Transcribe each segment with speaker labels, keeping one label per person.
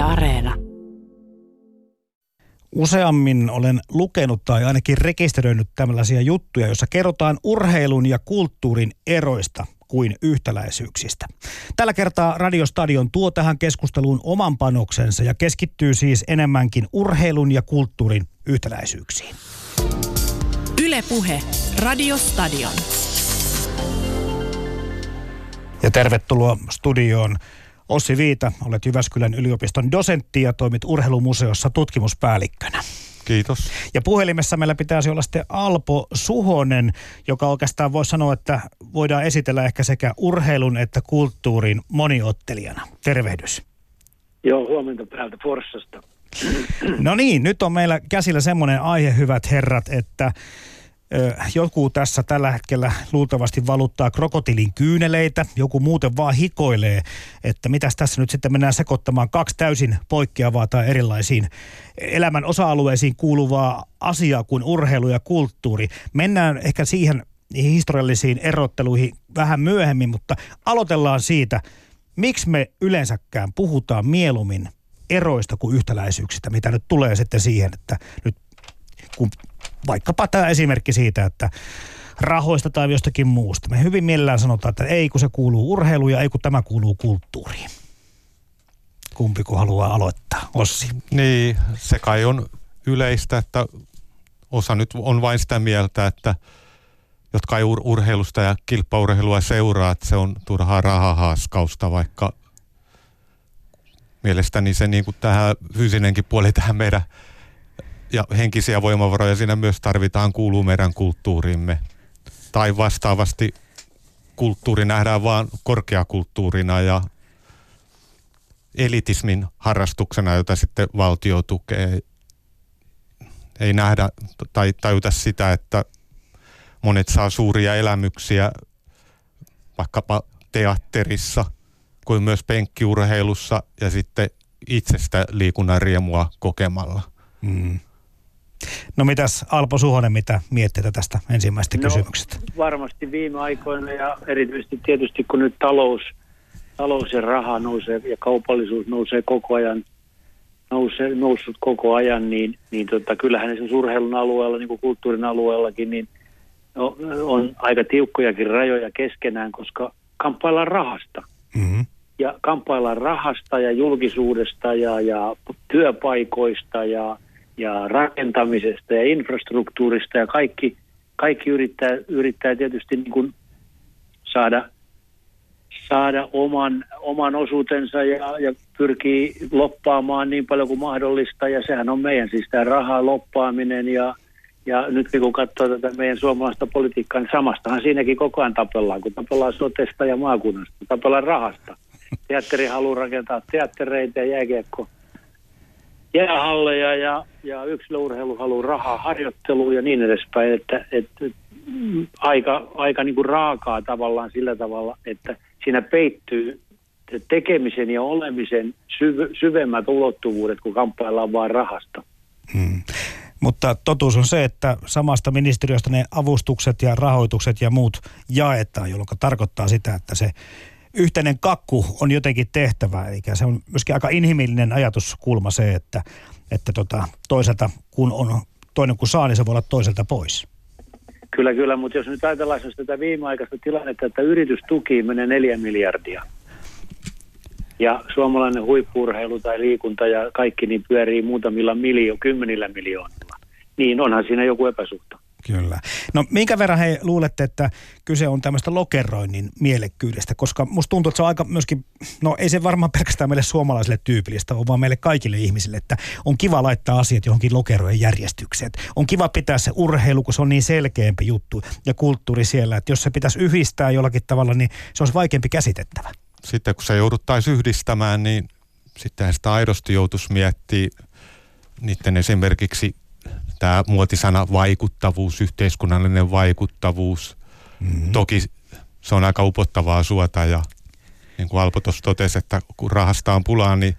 Speaker 1: Yle Areena.
Speaker 2: Useammin olen lukenut tai ainakin rekisteröinyt tällaisia juttuja, joissa kerrotaan urheilun ja kulttuurin eroista kuin yhtäläisyyksistä. Tällä kertaa Radiostadion tuo tähän keskusteluun oman panoksensa ja keskittyy siis enemmänkin urheilun ja kulttuurin yhtäläisyyksiin.
Speaker 1: Ylepuhe Radiostadion.
Speaker 2: Ja tervetuloa studioon Ossi Viita, olet Jyväskylän yliopiston dosentti ja toimit urheilumuseossa tutkimuspäällikkönä.
Speaker 3: Kiitos.
Speaker 2: Ja puhelimessa meillä pitäisi olla sitten Alpo Suhonen, joka oikeastaan voi sanoa, että voidaan esitellä ehkä sekä urheilun että kulttuurin moniottelijana. Tervehdys.
Speaker 4: Joo, huomenta päältä Forssasta.
Speaker 2: No niin, nyt on meillä käsillä semmoinen aihe, hyvät herrat, että joku tässä tällä hetkellä luultavasti valuttaa krokotilin kyyneleitä, joku muuten vaan hikoilee, että mitäs tässä nyt sitten mennään sekoittamaan kaksi täysin poikkeavaa tai erilaisiin elämän osa-alueisiin kuuluvaa asiaa kuin urheilu ja kulttuuri. Mennään ehkä siihen historiallisiin erotteluihin vähän myöhemmin, mutta aloitellaan siitä, miksi me yleensäkään puhutaan mieluummin eroista kuin yhtäläisyyksistä, mitä nyt tulee sitten siihen, että nyt kun vaikkapa tämä esimerkki siitä, että rahoista tai jostakin muusta. Me hyvin mielellään sanotaan, että ei kun se kuuluu urheiluun ja ei kun tämä kuuluu kulttuuriin. Kumpi kun haluaa aloittaa? Ossi.
Speaker 3: Niin, se kai on yleistä, että osa nyt on vain sitä mieltä, että jotka ei ur- urheilusta ja kilpaurheilua seuraa, että se on turhaa rahahaaskausta, vaikka mielestäni se niin kuin tähän fyysinenkin puoli tähän meidän ja henkisiä voimavaroja siinä myös tarvitaan, kuuluu meidän kulttuurimme. Tai vastaavasti kulttuuri nähdään vain korkeakulttuurina ja elitismin harrastuksena, jota sitten valtio tukee. Ei nähdä tai tajuta sitä, että monet saa suuria elämyksiä vaikkapa teatterissa kuin myös penkkiurheilussa ja sitten itsestä liikunnan riemua kokemalla. Mm.
Speaker 2: No mitäs Alpo Suhonen, mitä mietteitä tästä ensimmäisestä
Speaker 4: no,
Speaker 2: kysymyksestä?
Speaker 4: Varmasti viime aikoina ja erityisesti tietysti kun nyt talous, talous ja raha nousee ja kaupallisuus nousee koko ajan, nousee, noussut koko ajan, niin, niin tota, kyllähän esimerkiksi urheilun alueella, niin kuin kulttuurin alueellakin, niin no, on aika tiukkojakin rajoja keskenään, koska kamppaillaan rahasta. Mm-hmm. Ja kamppaillaan rahasta ja julkisuudesta ja, ja työpaikoista ja – ja rakentamisesta ja infrastruktuurista ja kaikki, kaikki yrittää, yrittää tietysti niin kuin saada, saada oman, oman osuutensa ja, ja pyrkii loppaamaan niin paljon kuin mahdollista ja sehän on meidän siis tämä rahaa loppaaminen ja, ja nyt kun katsoo tätä meidän suomalaista politiikkaa, niin samastahan siinäkin koko ajan tapellaan, kun tapellaan sotesta ja maakunnasta, tapellaan rahasta. Teatteri haluaa rakentaa teattereita ja jääkiekko jäähalleja ja, ja yksilöurheilu haluaa rahaa harjoitteluun ja niin edespäin, että, että aika, aika niin kuin raakaa tavallaan sillä tavalla, että siinä peittyy tekemisen ja olemisen syv- syvemmät ulottuvuudet, kun kamppaillaan vain rahasta. Hmm.
Speaker 2: Mutta totuus on se, että samasta ministeriöstä ne avustukset ja rahoitukset ja muut jaetaan, jolloin tarkoittaa sitä, että se yhteinen kakku on jotenkin tehtävä. Eli se on myöskin aika inhimillinen ajatuskulma se, että, että tota, toiselta kun on toinen kun saa, niin se voi olla toiselta pois.
Speaker 4: Kyllä, kyllä, mutta jos nyt ajatellaan tätä viimeaikaista tilannetta, että yritystuki menee neljä miljardia. Ja suomalainen huippurheilu tai liikunta ja kaikki niin pyörii muutamilla miljo, kymmenillä miljoonilla. Niin onhan siinä joku epäsuhta.
Speaker 2: Kyllä. No minkä verran he luulette, että kyse on tämmöistä lokeroinnin mielekkyydestä, koska musta tuntuu, että se on aika myöskin, no ei se varmaan pelkästään meille suomalaisille tyypillistä vaan meille kaikille ihmisille, että on kiva laittaa asiat johonkin lokerojen järjestykseen. On kiva pitää se urheilu, kun se on niin selkeämpi juttu ja kulttuuri siellä, että jos se pitäisi yhdistää jollakin tavalla, niin se olisi vaikeampi käsitettävä.
Speaker 3: Sitten kun se jouduttaisiin yhdistämään, niin sittenhän sitä aidosti joutuisi miettimään niiden esimerkiksi tämä muotisana vaikuttavuus, yhteiskunnallinen vaikuttavuus. Mm-hmm. Toki se on aika upottavaa suota ja niin kuin Alpo tuossa totesi, että kun rahasta on pulaa, niin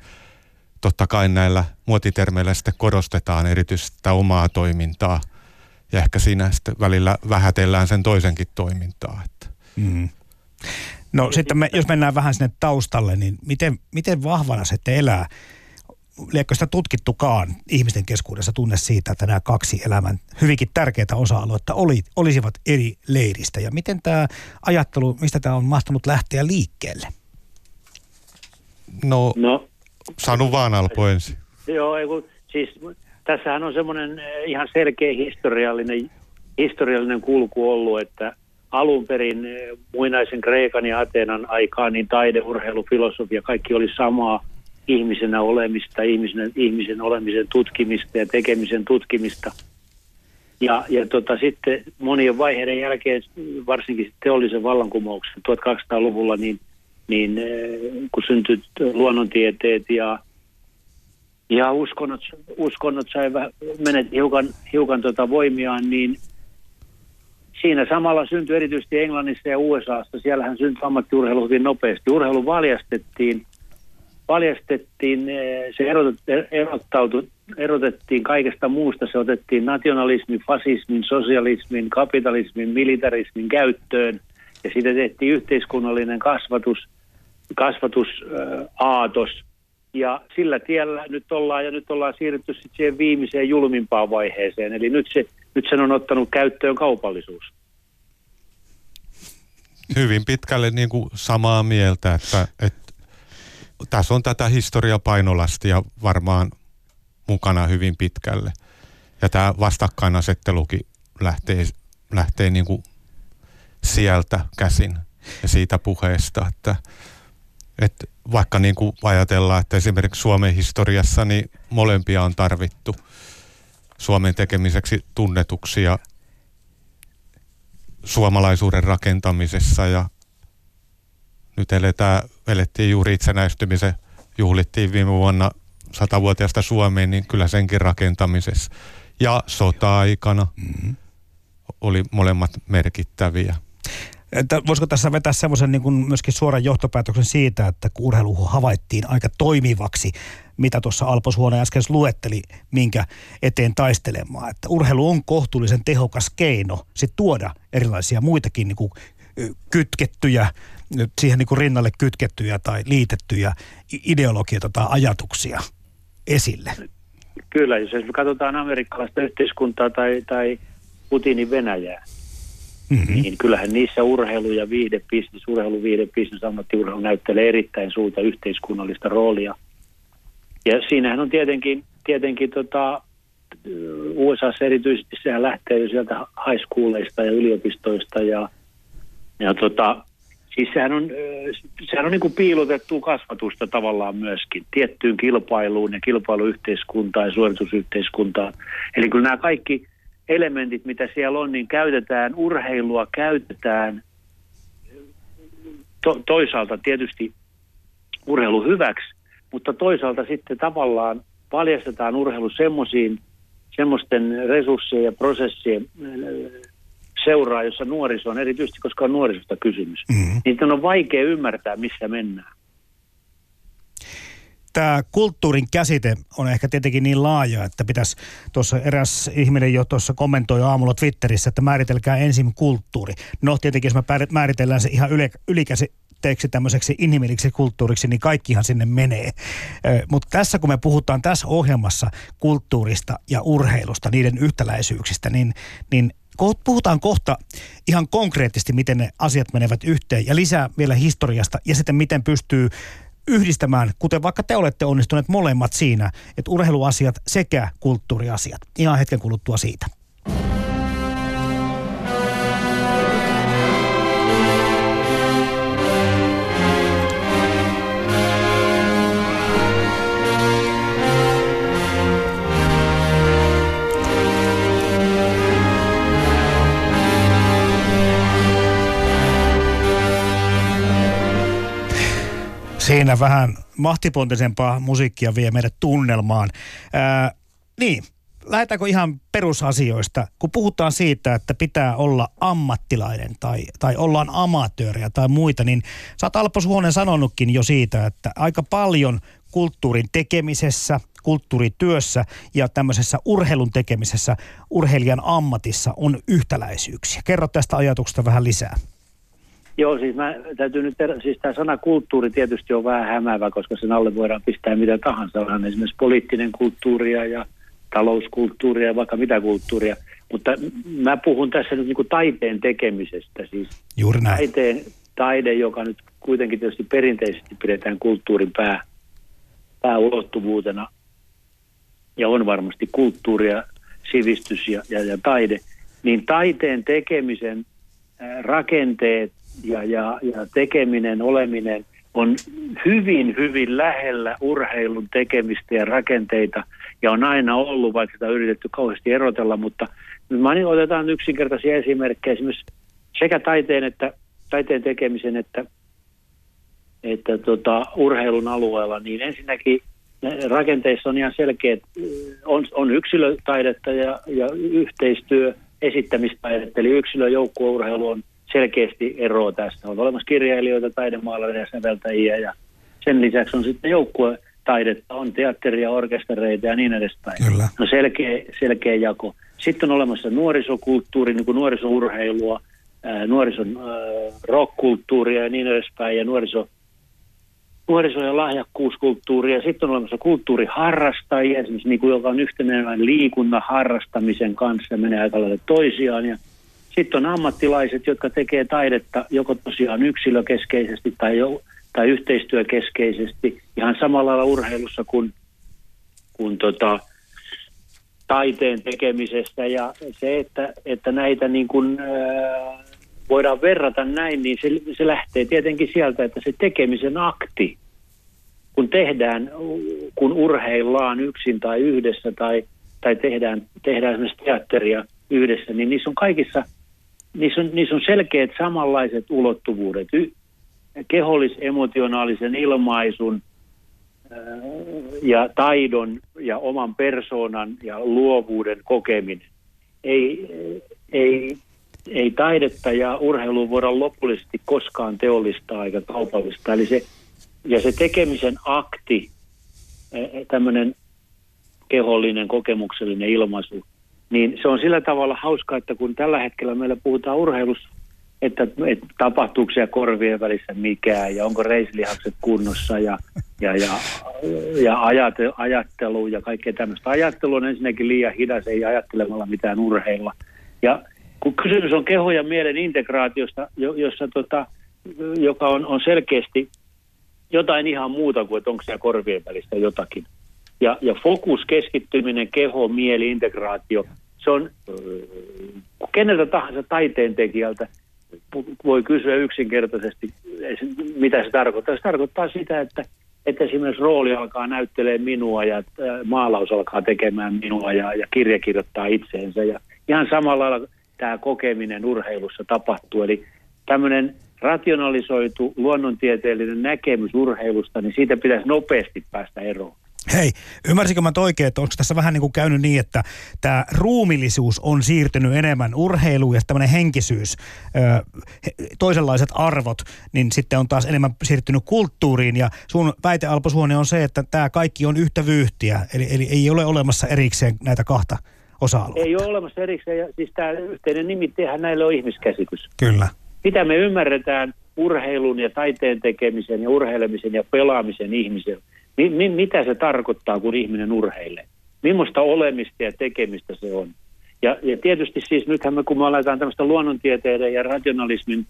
Speaker 3: totta kai näillä muotitermeillä sitten korostetaan erityisesti sitä omaa toimintaa. Ja ehkä siinä sitten välillä vähätellään sen toisenkin toimintaa. Että. Mm.
Speaker 2: No sitten me, jos mennään vähän sinne taustalle, niin miten, miten vahvana se elää liekö sitä tutkittukaan ihmisten keskuudessa tunne siitä, että nämä kaksi elämän hyvinkin tärkeää osa-aluetta oli, olisivat eri leiristä. Ja miten tämä ajattelu, mistä tämä on mahtanut lähteä liikkeelle?
Speaker 3: No, no sano vaan Alpo ensin.
Speaker 4: Joo, ei kun, siis tässähän on semmoinen eh, ihan selkeä historiallinen, historiallinen kulku ollut, että alun perin eh, muinaisen Kreikan ja Ateenan aikaan niin taide, urheilu, filosofia, kaikki oli samaa ihmisenä olemista, ihmisen, ihmisen olemisen tutkimista ja tekemisen tutkimista. Ja, ja tota, sitten monien vaiheiden jälkeen, varsinkin teollisen vallankumouksen 1200-luvulla, niin, niin eh, kun syntyi luonnontieteet ja, ja uskonnot, uskonnot sai menet hiukan, hiukan tota voimiaan, niin siinä samalla syntyi erityisesti Englannissa ja USAssa, siellähän syntyi ammattiurheilu hyvin nopeasti. Urheilu valjastettiin paljastettiin, eh, se erottautui, erotettiin kaikesta muusta. Se otettiin nationalismin, fasismin, sosialismin, kapitalismin, militarismin käyttöön ja siitä tehtiin yhteiskunnallinen kasvatus, kasvatusaatos. Ja sillä tiellä nyt ollaan ja nyt ollaan siirrytty sitten siihen viimeiseen julmimpaan vaiheeseen. Eli nyt, se, nyt sen on ottanut käyttöön kaupallisuus.
Speaker 3: Hyvin pitkälle niin kuin samaa mieltä, että, että tässä on tätä historiapainolastia varmaan mukana hyvin pitkälle. Ja tämä vastakkainasettelukin lähtee, lähtee niin kuin sieltä käsin ja siitä puheesta, että, että vaikka niin kuin ajatellaan, että esimerkiksi Suomen historiassa niin molempia on tarvittu Suomen tekemiseksi tunnetuksia suomalaisuuden rakentamisessa ja nyt eletään, elettiin juuri itsenäistymisen, juhlittiin viime vuonna satavuotiaasta Suomeen, niin kyllä senkin rakentamisessa. Ja sota-aikana mm-hmm. oli molemmat merkittäviä.
Speaker 2: Että voisiko tässä vetää semmoisen niin kuin myöskin suoran johtopäätöksen siitä, että kun urheilu havaittiin aika toimivaksi, mitä tuossa Alpo Suona äsken luetteli, minkä eteen taistelemaan. Että urheilu on kohtuullisen tehokas keino sit tuoda erilaisia muitakin niin kuin kytkettyjä siihen niin kuin rinnalle kytkettyjä tai liitettyjä ideologioita tai ajatuksia esille.
Speaker 4: Kyllä, jos me katsotaan amerikkalaista yhteiskuntaa tai, tai Putinin Venäjää, mm-hmm. niin kyllähän niissä urheilu- ja viihdebisnes, urheilu, viihdebisnes, ammattiurheilu näyttelee erittäin suurta yhteiskunnallista roolia. Ja siinähän on tietenkin, tietenkin tota, USA erityisesti sehän lähtee jo sieltä high schooleista ja yliopistoista ja, ja tota, Siis sehän on, sehän on niin kuin piilotettu kasvatusta tavallaan myöskin tiettyyn kilpailuun ja kilpailuyhteiskuntaan ja suoritusyhteiskuntaan. Eli kyllä nämä kaikki elementit, mitä siellä on, niin käytetään, urheilua käytetään to, toisaalta tietysti urheilu hyväksi, mutta toisaalta sitten tavallaan paljastetaan urheilu semmoisiin semmoisten resurssien ja prosessien seuraa, jossa nuoriso on, erityisesti koska on nuorisosta kysymys, mm-hmm. niin on vaikea ymmärtää, missä mennään.
Speaker 2: Tämä kulttuurin käsite on ehkä tietenkin niin laaja, että pitäisi tuossa eräs ihminen jo tuossa kommentoi aamulla Twitterissä, että määritelkää ensin kulttuuri. No tietenkin jos me määritellään se ihan ylikäsitteeksi tämmöiseksi inhimilliseksi kulttuuriksi, niin kaikkihan sinne menee. Mutta tässä kun me puhutaan tässä ohjelmassa kulttuurista ja urheilusta, niiden yhtäläisyyksistä, niin, niin puhutaan kohta ihan konkreettisesti, miten ne asiat menevät yhteen ja lisää vielä historiasta ja sitten miten pystyy yhdistämään, kuten vaikka te olette onnistuneet molemmat siinä, että urheiluasiat sekä kulttuuriasiat. Ihan hetken kuluttua siitä. Siinä vähän mahtipontisempaa musiikkia vie meidät tunnelmaan. Ää, niin, lähdetäänkö ihan perusasioista, kun puhutaan siitä, että pitää olla ammattilainen tai, tai ollaan amatööriä tai muita, niin sä oot Alpo Suonen sanonutkin jo siitä, että aika paljon kulttuurin tekemisessä, kulttuurityössä ja tämmöisessä urheilun tekemisessä, urheilijan ammatissa on yhtäläisyyksiä. Kerro tästä ajatuksesta vähän lisää.
Speaker 4: Joo, siis mä täytyy nyt, ter- siis tämä sana kulttuuri tietysti on vähän hämäävä, koska sen alle voidaan pistää mitä tahansa. On esimerkiksi poliittinen kulttuuria ja talouskulttuuria ja vaikka mitä kulttuuria. Mutta mä puhun tässä nyt niin taiteen tekemisestä. Siis
Speaker 2: Juuri näin.
Speaker 4: taiteen, taide, joka nyt kuitenkin tietysti perinteisesti pidetään kulttuurin pää, pääulottuvuutena ja on varmasti kulttuuria, sivistys ja, ja, ja taide, niin taiteen tekemisen rakenteet ja, ja, ja tekeminen, oleminen on hyvin, hyvin lähellä urheilun tekemistä ja rakenteita. Ja on aina ollut, vaikka sitä on yritetty kauheasti erotella, mutta niin otetaan yksinkertaisia esimerkkejä. Esimerkiksi sekä taiteen että taiteen tekemisen että, että tota, urheilun alueella, niin ensinnäkin rakenteissa on ihan selkeät, on, on yksilötaidetta ja, ja yhteistyö, esittämistaidetta, eli yksilö- ja joukkueurheilu on selkeästi eroa tästä. On olemassa kirjailijoita, taidemaalareja, säveltäjiä ja sen lisäksi on sitten joukkuetaidetta, on teatteria, orkestereita ja niin edespäin.
Speaker 2: Kyllä.
Speaker 4: No selkeä, selkeä jako. Sitten on olemassa nuorisokulttuuri, niin kuin nuorisourheilua, ää, nuorison ää, rockkulttuuria ja niin edespäin, ja nuoriso, nuoriso- ja lahjakkuuskulttuuria. Sitten on olemassa kulttuuriharrastajia, esimerkiksi niin kuin, joka on yhtenäinen liikunnan harrastamisen kanssa ja menee aika lailla toisiaan. Ja sitten on ammattilaiset, jotka tekee taidetta joko tosiaan yksilökeskeisesti tai, jo, tai yhteistyökeskeisesti ihan samalla lailla urheilussa kuin, kuin tota, taiteen tekemisestä. Ja se, että, että näitä niin kuin, ää, voidaan verrata näin, niin se, se lähtee tietenkin sieltä, että se tekemisen akti, kun tehdään, kun urheillaan yksin tai yhdessä tai, tai tehdään, tehdään esimerkiksi teatteria yhdessä, niin niissä on kaikissa, niissä on, niissä on selkeät samanlaiset ulottuvuudet. Y, kehollis-emotionaalisen ilmaisun, ja taidon ja oman persoonan ja luovuuden kokeminen. Ei, ei, ei taidetta ja urheilua voida lopullisesti koskaan teollistaa eikä kaupallista. Eli se, ja se tekemisen akti, tämmöinen kehollinen, kokemuksellinen ilmaisu, niin se on sillä tavalla hauska, että kun tällä hetkellä meillä puhutaan urheilussa, että, että tapahtuuko siellä korvien välissä mikään ja onko reislihakset kunnossa ja, ja, ja, ja ajate, ajattelu ja kaikkea tämmöistä. Ajattelu on ensinnäkin liian hidas, ei ajattelemalla mitään urheilla. Ja kun kysymys on keho ja mielen integraatiosta, jossa tota, joka on, on selkeästi jotain ihan muuta kuin, että onko siellä korvien välistä jotakin. Ja, ja fokus, keskittyminen, keho, mieli, integraatio, se on keneltä tahansa taiteentekijältä voi kysyä yksinkertaisesti, mitä se tarkoittaa. Se tarkoittaa sitä, että, että esimerkiksi rooli alkaa näyttelee minua ja maalaus alkaa tekemään minua ja, ja kirja kirjoittaa itseensä. Ja ihan samalla lailla tämä kokeminen urheilussa tapahtuu. Eli tämmöinen rationalisoitu luonnontieteellinen näkemys urheilusta, niin siitä pitäisi nopeasti päästä eroon.
Speaker 2: Hei, ymmärsikö mä oikein, että onko tässä vähän niin kuin käynyt niin, että tämä ruumillisuus on siirtynyt enemmän urheiluun ja tämmöinen henkisyys, toisenlaiset arvot, niin sitten on taas enemmän siirtynyt kulttuuriin ja sun väite Alpo Suoni on se, että tämä kaikki on yhtä vyyhtiä, eli, eli ei ole olemassa erikseen näitä kahta osa-aluetta.
Speaker 4: Ei ole olemassa erikseen ja siis tämä yhteinen nimittehän näille on ihmiskäsitys.
Speaker 2: Kyllä.
Speaker 4: Mitä me ymmärretään urheilun ja taiteen tekemisen ja urheilemisen ja pelaamisen ihmisellä? Mi- mi- mitä se tarkoittaa, kun ihminen urheilee? Millaista olemista ja tekemistä se on? Ja, ja tietysti siis nythän me, kun me aletaan tämmöistä luonnontieteiden ja rationalismin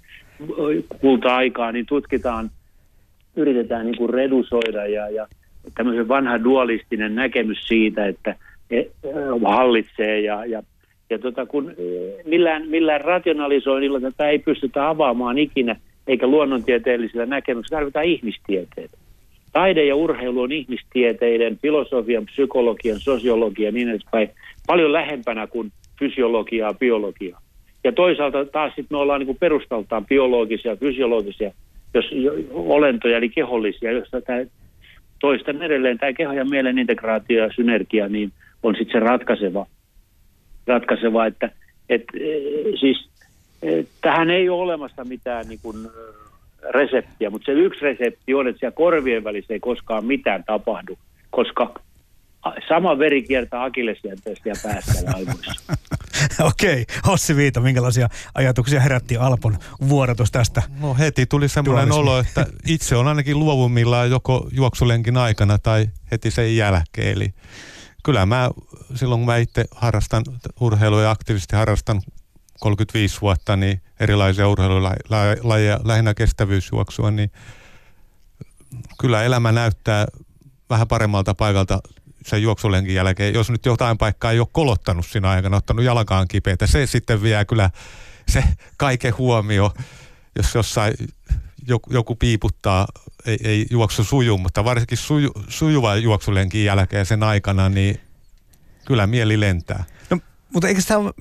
Speaker 4: kulta-aikaa, niin tutkitaan, yritetään niin kuin redusoida ja, ja tämmöisen vanha dualistinen näkemys siitä, että e, hallitsee ja, ja, ja tota, kun millään, millään rationalisoinnilla tätä ei pystytä avaamaan ikinä, eikä luonnontieteellisillä näkemyksillä, tarvitaan ihmistieteitä. Taide ja urheilu on ihmistieteiden, filosofian, psykologian, sosiologian ja niin edespäin paljon lähempänä kuin fysiologiaa, biologiaa. Ja toisaalta taas sitten me ollaan niin kuin perustaltaan biologisia, fysiologisia jos, olentoja, eli kehollisia, joissa tämä toistan edelleen tämä keho ja mielen integraatio ja synergia, niin on sitten se ratkaiseva, ratkaiseva että et, e, siis et, tähän ei ole olemassa mitään niin kuin, reseptiä, mutta se yksi resepti on, että siellä korvien välissä ei koskaan mitään tapahdu, koska sama veri kiertää akillesjänteestä ja päästä ja aivoissa.
Speaker 2: Okei, Hossi Viita, minkälaisia ajatuksia herätti Alpon vuorotus tästä?
Speaker 3: No heti tuli semmoinen
Speaker 2: Dualismi.
Speaker 3: olo, että itse on ainakin luovummillaan joko juoksulenkin aikana tai heti sen jälkeen. Eli kyllä mä silloin kun mä itse harrastan urheilua ja aktiivisesti harrastan 35 vuotta, niin erilaisia urheilulajeja, lähinnä kestävyysjuoksua, niin kyllä elämä näyttää vähän paremmalta paikalta sen juoksulenkin jälkeen, jos nyt jotain paikkaa ei ole kolottanut siinä aikana, ottanut jalkaan kipeitä, se sitten vie kyllä se kaiken huomio, jos jossain joku, joku piiputtaa, ei, ei juoksu suju, mutta varsinkin suju, sujuvan juoksulenkin jälkeen sen aikana, niin kyllä mieli lentää.
Speaker 2: Mutta eikö tämä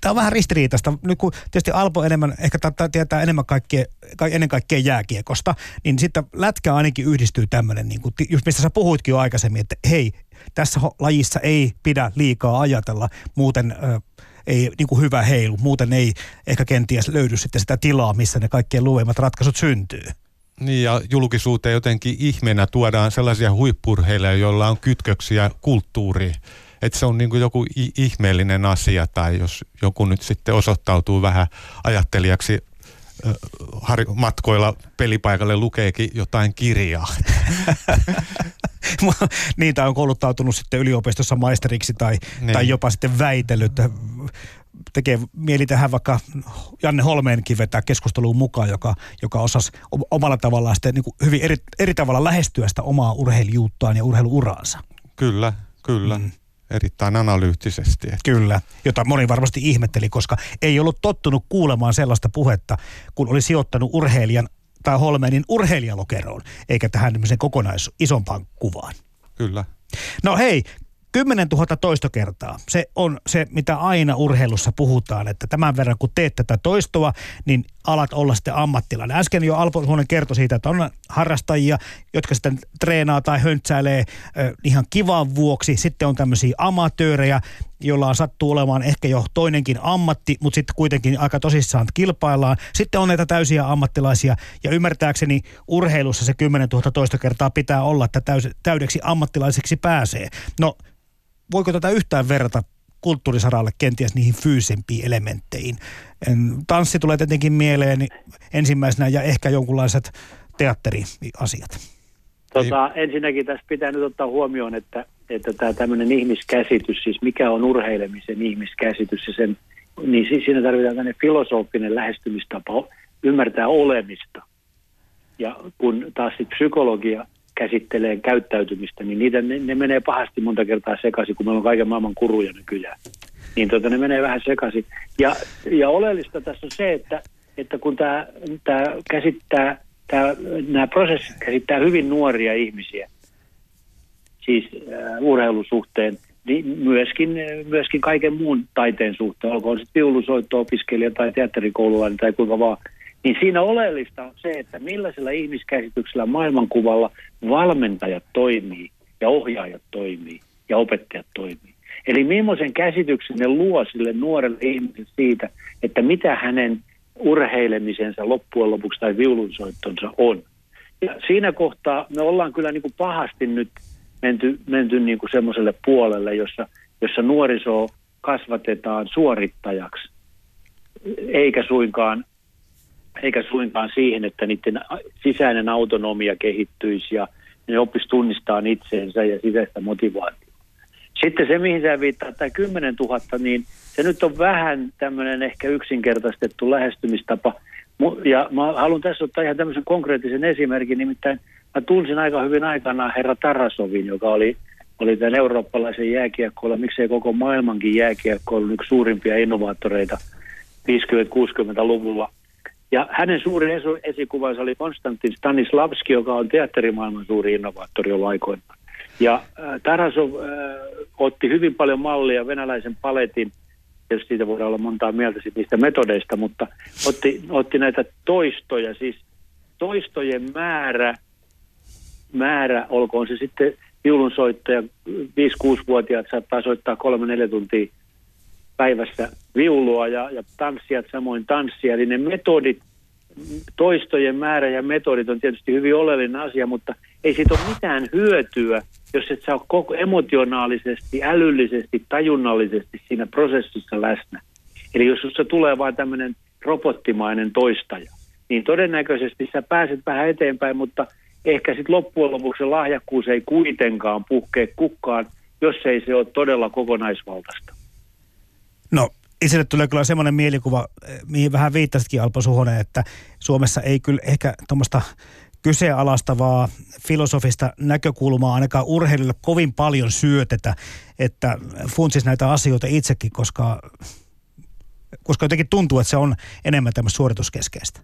Speaker 2: tämä on vähän ristiriitaista. Nyt kun tietysti Alpo enemmän, ehkä taitaa tietää enemmän kaikkea, ka- ennen kaikkea jääkiekosta, niin sitten lätkä ainakin yhdistyy tämmöinen, niin kuin, just mistä sä puhuitkin jo aikaisemmin, että hei, tässä lajissa ei pidä liikaa ajatella, muuten ö, ei niin kuin hyvä heilu, muuten ei ehkä kenties löydy sitten sitä tilaa, missä ne kaikkien luveimmat ratkaisut syntyy.
Speaker 3: Niin ja julkisuuteen jotenkin ihmeenä tuodaan sellaisia huippurheilijoita, joilla on kytköksiä kulttuuriin. Että se on niin kuin joku ihmeellinen asia tai jos joku nyt sitten osoittautuu vähän ajattelijaksi matkoilla pelipaikalle lukeekin jotain kirjaa.
Speaker 2: Niitä on kouluttautunut sitten yliopistossa maisteriksi tai,
Speaker 3: Niin.
Speaker 2: tai jopa sitten väitellyt. Tekee mieli tähän vaikka Janne Holmeenkin vetää keskusteluun mukaan, joka, joka osasi omalla tavallaan sitten niin kuin hyvin eri, eri tavalla lähestyä sitä omaa urheilijuuttaan ja urheiluuraansa.
Speaker 3: Kyllä, kyllä.
Speaker 2: Mm.
Speaker 3: Erittäin analyyttisesti. että
Speaker 2: Kyllä, jota moni varmasti ihmetteli, koska ei ollut tottunut kuulemaan sellaista puhetta, kun oli sijoittanut urheilijan tai Holmeenin urheilijalokeroon, eikä tähän kokonais isompaan kuvaan.
Speaker 3: Kyllä.
Speaker 2: No hei, 10 000 toistokertaa. Se on se, mitä aina urheilussa puhutaan, että tämän verran kun teet tätä toistoa, niin alat olla sitten ammattilainen. Äsken jo Alpo Suhonen kertoi siitä, että on harrastajia, jotka sitten treenaa tai höntsäilee ihan kivan vuoksi. Sitten on tämmöisiä amatöörejä, joilla on sattuu olemaan ehkä jo toinenkin ammatti, mutta sitten kuitenkin aika tosissaan kilpaillaan. Sitten on näitä täysiä ammattilaisia ja ymmärtääkseni urheilussa se 10 000 toista kertaa pitää olla, että täydeksi ammattilaiseksi pääsee. No voiko tätä yhtään verrata kulttuurisaralle kenties niihin fyysempiin elementteihin? En, tanssi tulee tietenkin mieleen ensimmäisenä ja ehkä jonkunlaiset teatteriasiat.
Speaker 4: Tota, ensinnäkin tässä pitää nyt ottaa huomioon, että, että tämä tämmöinen ihmiskäsitys, siis mikä on urheilemisen ihmiskäsitys, ja sen, niin si- siinä tarvitaan tämmöinen filosofinen lähestymistapa ymmärtää olemista. Ja kun taas sit psykologia käsittelee käyttäytymistä, niin niitä, ne, ne menee pahasti monta kertaa sekaisin, kun meillä on kaiken maailman kuruja nykyään. Niin tota, ne menee vähän sekaisin. Ja, ja oleellista tässä on se, että, että kun tämä, tämä käsittää, tämä, nämä prosessit käsittää hyvin nuoria ihmisiä, siis äh, urheilusuhteen, niin myöskin, myöskin kaiken muun taiteen suhteen, olkoon sitten viulusoitto-opiskelija tai teatterikoululainen tai kuinka vaan, niin siinä oleellista on se, että millaisella ihmiskäsityksellä maailmankuvalla valmentajat toimii ja ohjaajat toimii ja opettajat toimii. Eli millaisen käsityksen ne luo sille nuorelle ihmiselle siitä, että mitä hänen urheilemisensa loppujen lopuksi tai viulunsoittonsa on. Ja siinä kohtaa me ollaan kyllä niin kuin pahasti nyt menty, menty niin kuin semmoiselle puolelle, jossa, jossa nuorisoa kasvatetaan suorittajaksi, eikä suinkaan, eikä suinkaan siihen, että niiden sisäinen autonomia kehittyisi ja ne oppisi tunnistaa itseensä ja sisäistä motivaatiota. Sitten se, mihin sä viittaat, tämä 10 000, niin se nyt on vähän tämmöinen ehkä yksinkertaistettu lähestymistapa. Ja mä haluan tässä ottaa ihan tämmöisen konkreettisen esimerkin, nimittäin mä tunsin aika hyvin aikanaan herra Tarasovin, joka oli, oli tämän eurooppalaisen jääkiekkoilla, miksei koko maailmankin jääkiekkoilla yksi suurimpia innovaattoreita 50-60-luvulla. Ja hänen suurin esikuvansa oli Konstantin Stanislavski, joka on teatterimaailman suuri innovaattori jo aikoinaan. Ja äh, Tarasov äh, otti hyvin paljon mallia venäläisen paletin, tietysti siitä voidaan olla montaa mieltä niistä metodeista, mutta otti, otti näitä toistoja, siis toistojen määrä, määrä, olkoon se sitten viulunsoittaja, 5-6-vuotiaat saattaa soittaa 3-4 tuntia päivässä viulua ja, ja tanssijat samoin tanssia. Eli ne metodit, toistojen määrä ja metodit on tietysti hyvin oleellinen asia, mutta ei siitä ole mitään hyötyä, jos et sä ole koko emotionaalisesti, älyllisesti, tajunnallisesti siinä prosessissa läsnä. Eli jos se tulee vain tämmöinen robottimainen toistaja, niin todennäköisesti sä pääset vähän eteenpäin, mutta ehkä sitten loppujen lopuksi lahjakkuus ei kuitenkaan puhkee kukkaan, jos ei se ole todella kokonaisvaltaista.
Speaker 2: No, itselle tulee kyllä semmoinen mielikuva, eh, mihin vähän viittasitkin Alpo Suhonen, että Suomessa ei kyllä ehkä tuommoista kyseenalaistavaa filosofista näkökulmaa ainakaan urheilijoille kovin paljon syötetä, että funtsis näitä asioita itsekin, koska, koska jotenkin tuntuu, että se on enemmän tämmöistä suorituskeskeistä.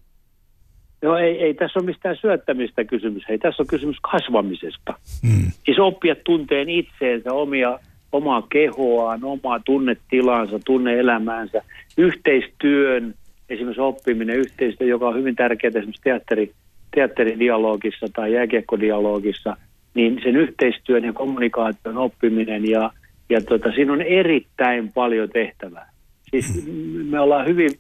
Speaker 4: No ei, ei tässä ole mistään syöttämistä kysymys. Hei, tässä on kysymys kasvamisesta. Mm. Siis oppia tunteen itseensä, omia, omaa kehoaan, omaa tunnetilaansa, tunneelämäänsä, yhteistyön, esimerkiksi oppiminen, yhteistyö, joka on hyvin tärkeää esimerkiksi teatteri, teatteridialogissa tai jääkiekkodialogissa, niin sen yhteistyön ja kommunikaation oppiminen ja, ja tota, siinä on erittäin paljon tehtävää. Siis me ollaan hyvin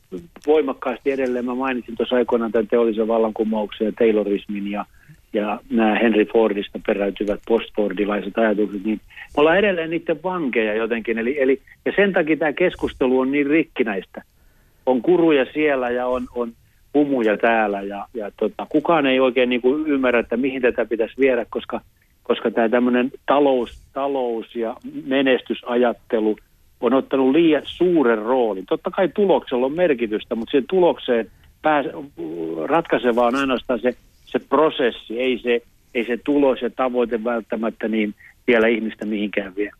Speaker 4: voimakkaasti edelleen, mä mainitsin tuossa aikoinaan tämän teollisen vallankumouksen ja Taylorismin ja, ja nämä Henry Fordista peräytyvät postfordilaiset ajatukset, niin me ollaan edelleen niiden vankeja jotenkin. Eli, eli, ja sen takia tämä keskustelu on niin rikkinäistä. On kuruja siellä ja on, on humuja täällä ja, ja tota, kukaan ei oikein niin kuin ymmärrä, että mihin tätä pitäisi viedä, koska, koska tämä tämmöinen talous, talous ja menestysajattelu – on ottanut liian suuren roolin. Totta kai tuloksella on merkitystä, mutta sen tulokseen pääs, ratkaisevaa on ainoastaan se, se prosessi, ei se, ei se tulos ja tavoite välttämättä niin vielä ihmistä mihinkään vie.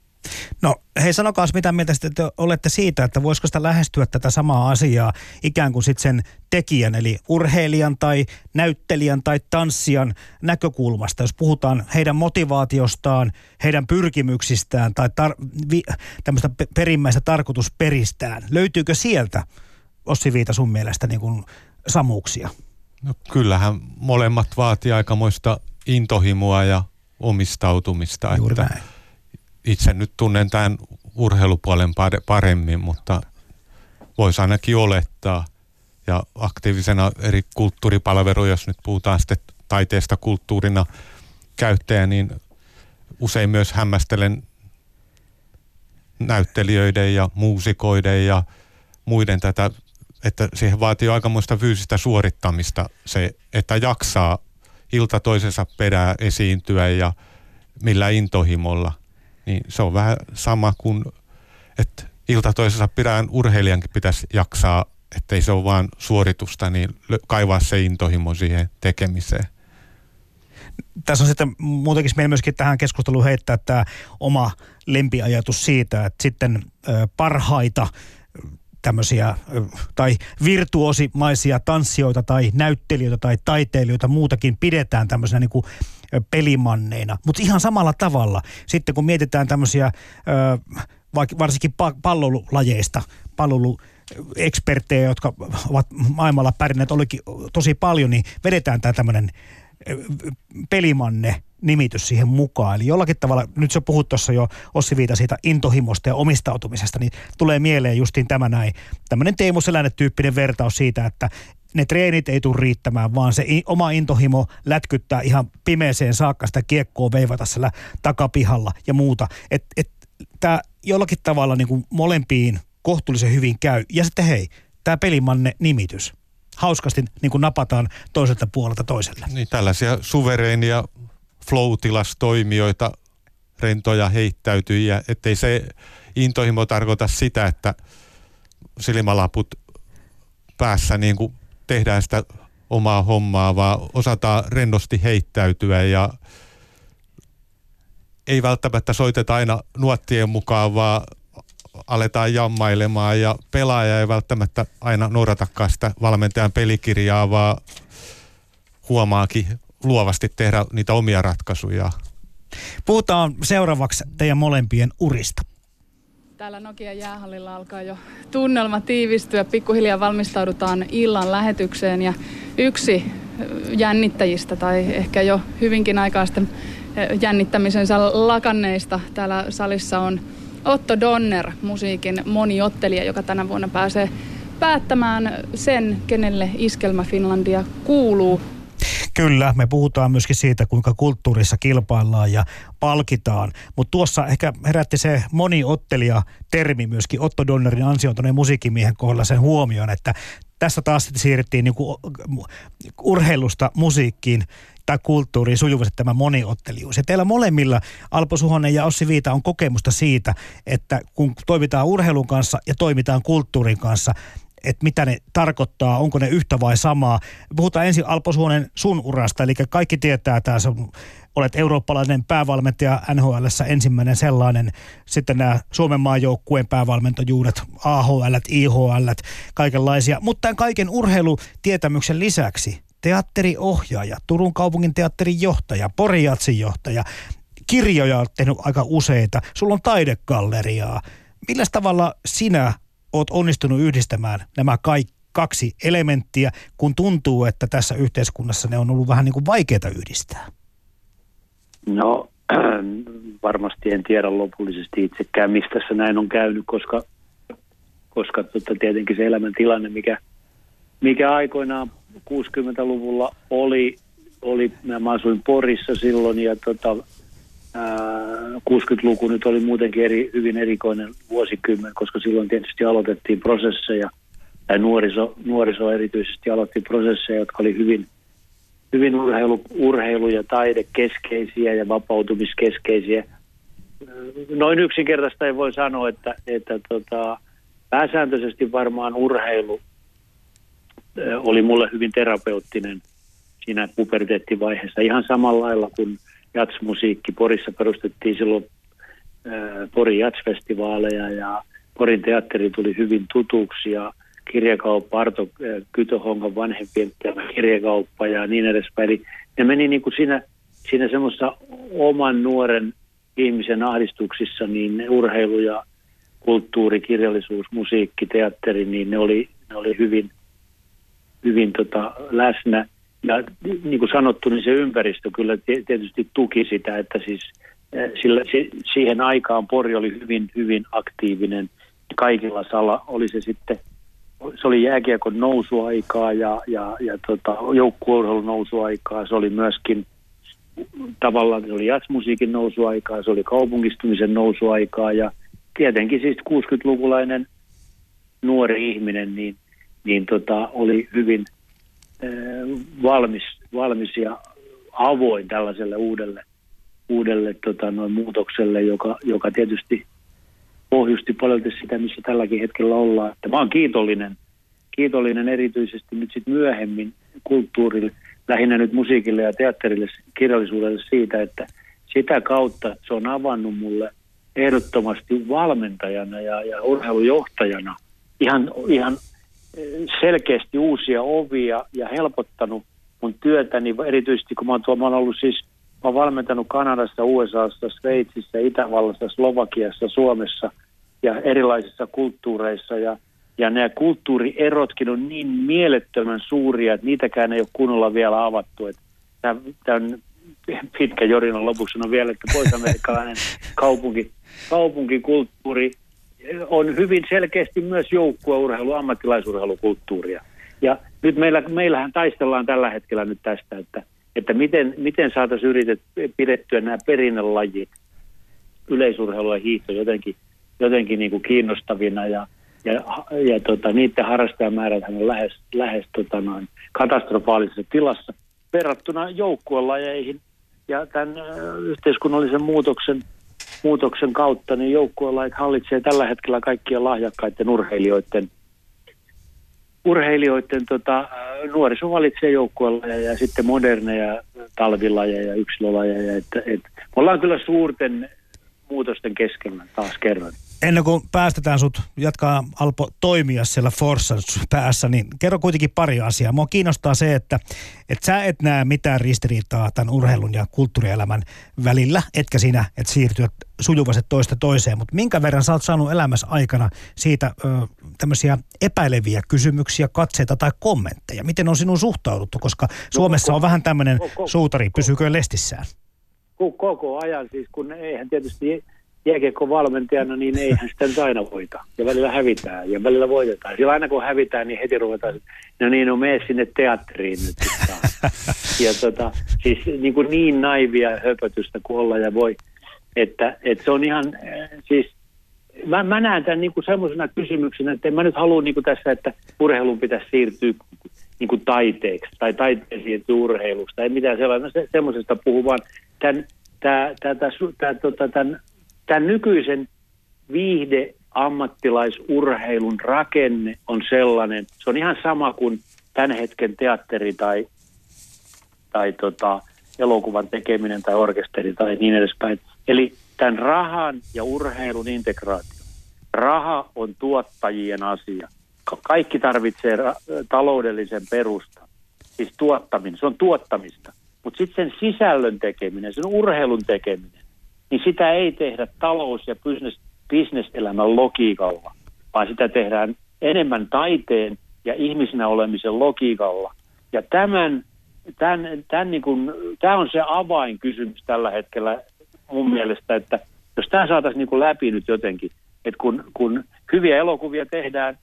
Speaker 2: No hei, sanokaa mitä mieltä te olette siitä, että voisiko sitä lähestyä tätä samaa asiaa ikään kuin sitten sen tekijän, eli urheilijan tai näyttelijän tai tanssijan näkökulmasta, jos puhutaan heidän motivaatiostaan, heidän pyrkimyksistään tai tar- vi- tämmöistä perimmäistä tarkoitusperistään. Löytyykö sieltä, Ossi Viita, sun mielestä niin kuin samuuksia?
Speaker 3: No kyllähän molemmat vaatii aikamoista intohimoa ja omistautumista.
Speaker 2: Juuri että näin
Speaker 3: itse nyt tunnen tämän urheilupuolen paremmin, mutta voisi ainakin olettaa. Ja aktiivisena eri kulttuuripalveluja, jos nyt puhutaan sitten taiteesta kulttuurina käyttäjä, niin usein myös hämmästelen näyttelijöiden ja muusikoiden ja muiden tätä, että siihen vaatii aikamoista fyysistä suorittamista se, että jaksaa ilta toisensa perää esiintyä ja millä intohimolla niin se on vähän sama kuin, että ilta toisessa pidän urheilijankin pitäisi jaksaa, ettei se ole vain suoritusta, niin kaivaa se intohimo siihen tekemiseen.
Speaker 2: Tässä on sitten muutenkin meillä myöskin tähän keskusteluun heittää tämä oma lempiajatus siitä, että sitten parhaita tämmöisiä tai virtuosimaisia tanssijoita tai näyttelijöitä tai taiteilijoita muutakin pidetään tämmöisenä niin kuin pelimanneina. Mutta ihan samalla tavalla sitten kun mietitään tämmöisiä varsinkin pallolulajeista, pallolu eksperttejä, jotka ovat maailmalla pärjänneet olikin tosi paljon, niin vedetään tämä tämmöinen pelimanne nimitys siihen mukaan. Eli jollakin tavalla, nyt sä puhut tuossa jo Ossi Viita siitä intohimosta ja omistautumisesta, niin tulee mieleen justiin tämä näin. Tämmöinen Teemu Selänne-tyyppinen vertaus siitä, että ne treenit ei tule riittämään, vaan se oma intohimo lätkyttää ihan pimeeseen saakka sitä kiekkoa veivata siellä takapihalla ja muuta. Että et, tämä jollakin tavalla niin kuin molempiin kohtuullisen hyvin käy. Ja sitten hei, tämä pelimanne nimitys. Hauskasti niin kuin napataan toiselta puolelta toiselle.
Speaker 3: Niin tällaisia suvereenia flow-tilastoimijoita, rentoja heittäytyjiä, ettei se intohimo tarkoita sitä, että silmälaput päässä niin kuin tehdään sitä omaa hommaa, vaan osataan rennosti heittäytyä ja ei välttämättä soiteta aina nuottien mukaan, vaan aletaan jammailemaan ja pelaaja ei välttämättä aina noudatakaan sitä valmentajan pelikirjaa, vaan huomaakin luovasti tehdä niitä omia ratkaisuja.
Speaker 2: Puhutaan seuraavaksi teidän molempien urista.
Speaker 1: Täällä Nokia jäähallilla alkaa jo tunnelma tiivistyä. Pikkuhiljaa valmistaudutaan illan lähetykseen ja yksi jännittäjistä tai ehkä jo hyvinkin aikaisten jännittämisensä lakanneista täällä salissa on Otto Donner, musiikin moniottelija, joka tänä vuonna pääsee päättämään sen, kenelle Iskelmä Finlandia kuuluu.
Speaker 2: Kyllä, me puhutaan myöskin siitä, kuinka kulttuurissa kilpaillaan ja palkitaan. Mutta tuossa ehkä herätti se moniottelija-termi myöskin Otto Donnerin ansioituneen musiikkimiehen kohdalla sen huomioon, että tässä taas siirrettiin niinku urheilusta musiikkiin tai kulttuuriin sujuvasti tämä moniottelijuus. Ja teillä molemmilla, Alpo Suhonen ja Ossi Viita, on kokemusta siitä, että kun toimitaan urheilun kanssa ja toimitaan kulttuurin kanssa, että mitä ne tarkoittaa, onko ne yhtä vai samaa. Puhutaan ensin Alpo Suhonen sun urasta, eli kaikki tietää tämä olet eurooppalainen päävalmentaja NHL ensimmäinen sellainen. Sitten nämä Suomen maajoukkueen päävalmentajuudet, AHL, IHL, kaikenlaisia. Mutta tämän kaiken urheilutietämyksen lisäksi teatteriohjaaja, Turun kaupungin teatterin johtaja, Porijatsin johtaja, kirjoja olet tehnyt aika useita, sulla on taidegalleriaa. Millä tavalla sinä oot onnistunut yhdistämään nämä kaikki kaksi elementtiä, kun tuntuu, että tässä yhteiskunnassa ne on ollut vähän niin kuin vaikeita yhdistää?
Speaker 4: No varmasti en tiedä lopullisesti itsekään, mistä se näin on käynyt, koska, koska tota, tietenkin se elämäntilanne, mikä, mikä aikoinaan 60-luvulla oli, oli, mä asuin Porissa silloin ja tota, 60-luku nyt oli muutenkin eri, hyvin erikoinen vuosikymmen, koska silloin tietysti aloitettiin prosesseja, tai nuoriso, nuoriso erityisesti aloitti prosesseja, jotka oli hyvin, hyvin urheilu, urheilu- ja taidekeskeisiä ja vapautumiskeskeisiä. Noin yksinkertaista ei voi sanoa, että, että tota, pääsääntöisesti varmaan urheilu oli mulle hyvin terapeuttinen siinä puberteettivaiheessa. Ihan samalla lailla kuin jatsmusiikki. Porissa perustettiin silloin Porin jatsfestivaaleja ja Porin teatteri tuli hyvin tutuksi ja kirjakauppa, Arto Kytöhongan vanhempien kirjakauppa ja niin edespäin. Eli ne meni niin kuin siinä, siinä semmoisessa oman nuoren ihmisen ahdistuksissa, niin urheilu ja kulttuuri, kirjallisuus, musiikki, teatteri, niin ne oli, ne oli hyvin – hyvin tota, läsnä. Ja niin kuin sanottu, niin se ympäristö kyllä tietysti tuki sitä, että siis eh, sillä, se, siihen aikaan Pori oli hyvin, hyvin aktiivinen. Kaikilla sala, oli se sitten, se oli jääkiekon nousuaikaa ja, ja, ja tota, joukkueurheilun nousuaikaa, se oli myöskin tavallaan se oli jatsmusiikin nousuaikaa, se oli kaupungistumisen nousuaikaa ja tietenkin siis 60-lukulainen nuori ihminen, niin niin tota, oli hyvin valmis, valmis ja avoin tällaiselle uudelle, uudelle tota, noin muutokselle, joka, joka tietysti pohjusti paljon sitä, missä tälläkin hetkellä ollaan. Että mä oon kiitollinen, kiitollinen erityisesti nyt sitten myöhemmin kulttuurille, lähinnä nyt musiikille ja teatterille, kirjallisuudelle siitä, että sitä kautta se on avannut mulle ehdottomasti valmentajana ja, ja urheilujohtajana ihan, ihan selkeästi uusia ovia ja helpottanut mun työtäni, erityisesti kun mä oon, tuo, mä oon ollut siis, mä oon valmentanut Kanadassa, USAssa, Sveitsissä, Itävallassa, Slovakiassa, Suomessa ja erilaisissa kulttuureissa ja ja nämä kulttuurierotkin on niin mielettömän suuria, että niitäkään ei ole kunnolla vielä avattu. Tämä, tämä on pitkä jorina lopuksi on vielä, että pohjois-amerikkalainen kaupunki, kaupunkikulttuuri on hyvin selkeästi myös joukkueurheilu, ammattilaisurheilukulttuuria. Ja nyt meillä, meillähän taistellaan tällä hetkellä nyt tästä, että, että miten, miten saataisiin yritet, pidettyä nämä perinnelajit, yleisurheilu ja hiihto jotenkin, jotenkin niin kuin kiinnostavina ja, ja, ja tota, niiden harrastajamäärät on lähes, lähes tota noin, katastrofaalisessa tilassa verrattuna joukkuelajeihin ja tämän yhteiskunnallisen muutoksen muutoksen kautta, niin joukkuelait hallitsee tällä hetkellä kaikkien lahjakkaiden urheilijoiden urheilijoiden tota, nuoriso valitsee joukkuelajeja ja sitten moderneja talvilajeja ja yksilölajeja. Että, et, me ollaan kyllä suurten muutosten keskellä taas kerran
Speaker 2: ennen kuin päästetään sut jatkaa Alpo toimia siellä Forssan päässä, niin kerro kuitenkin pari asiaa. Mua kiinnostaa se, että, että sä et näe mitään ristiriitaa tämän urheilun ja kulttuurielämän välillä, etkä siinä, että siirtyä sujuvasti toista toiseen, mutta minkä verran sä oot saanut elämässä aikana siitä ö, tämmöisiä epäileviä kysymyksiä, katseita tai kommentteja? Miten on sinun suhtauduttu, koska Suomessa on vähän tämmöinen suutari, pysyykö lestissään?
Speaker 4: Koko ajan siis, kun eihän tietysti jääkiekko-valmentajana, niin eihän sitä nyt aina voita. Ja välillä hävitään ja välillä voitetaan. Sillä aina kun hävitään, niin heti ruvetaan, no niin, no mene sinne teatteriin nyt. ja tota, siis niin, kuin niin naivia höpötystä kuin olla ja voi. Että, että se on ihan, siis mä, mä näen tämän niin semmoisena kysymyksenä, että en mä nyt halua niin kuin tässä, että urheilun pitäisi siirtyä niin kuin taiteeksi tai taiteen siirtyä urheilusta. tai mitään sellaista, se, semmoisesta puhu, vaan tämän, tämä, tämä, tämä, tämä, tota, tämän, tämän nykyisen viihde ammattilaisurheilun rakenne on sellainen, se on ihan sama kuin tämän hetken teatteri tai, tai tota, elokuvan tekeminen tai orkesteri tai niin edespäin. Eli tämän rahan ja urheilun integraatio. Raha on tuottajien asia. Kaikki tarvitsee ra- taloudellisen perustan, siis tuottaminen, se on tuottamista. Mutta sitten sen sisällön tekeminen, sen urheilun tekeminen, niin sitä ei tehdä talous- ja business, bisneselämän logiikalla, vaan sitä tehdään enemmän taiteen ja ihmisenä olemisen logiikalla. Ja tämän, tämän, tämän niin kuin, tämä on se avainkysymys tällä hetkellä mun mielestä, että jos tämä saataisiin niin kuin läpi nyt jotenkin, että kun, kun hyviä elokuvia tehdään,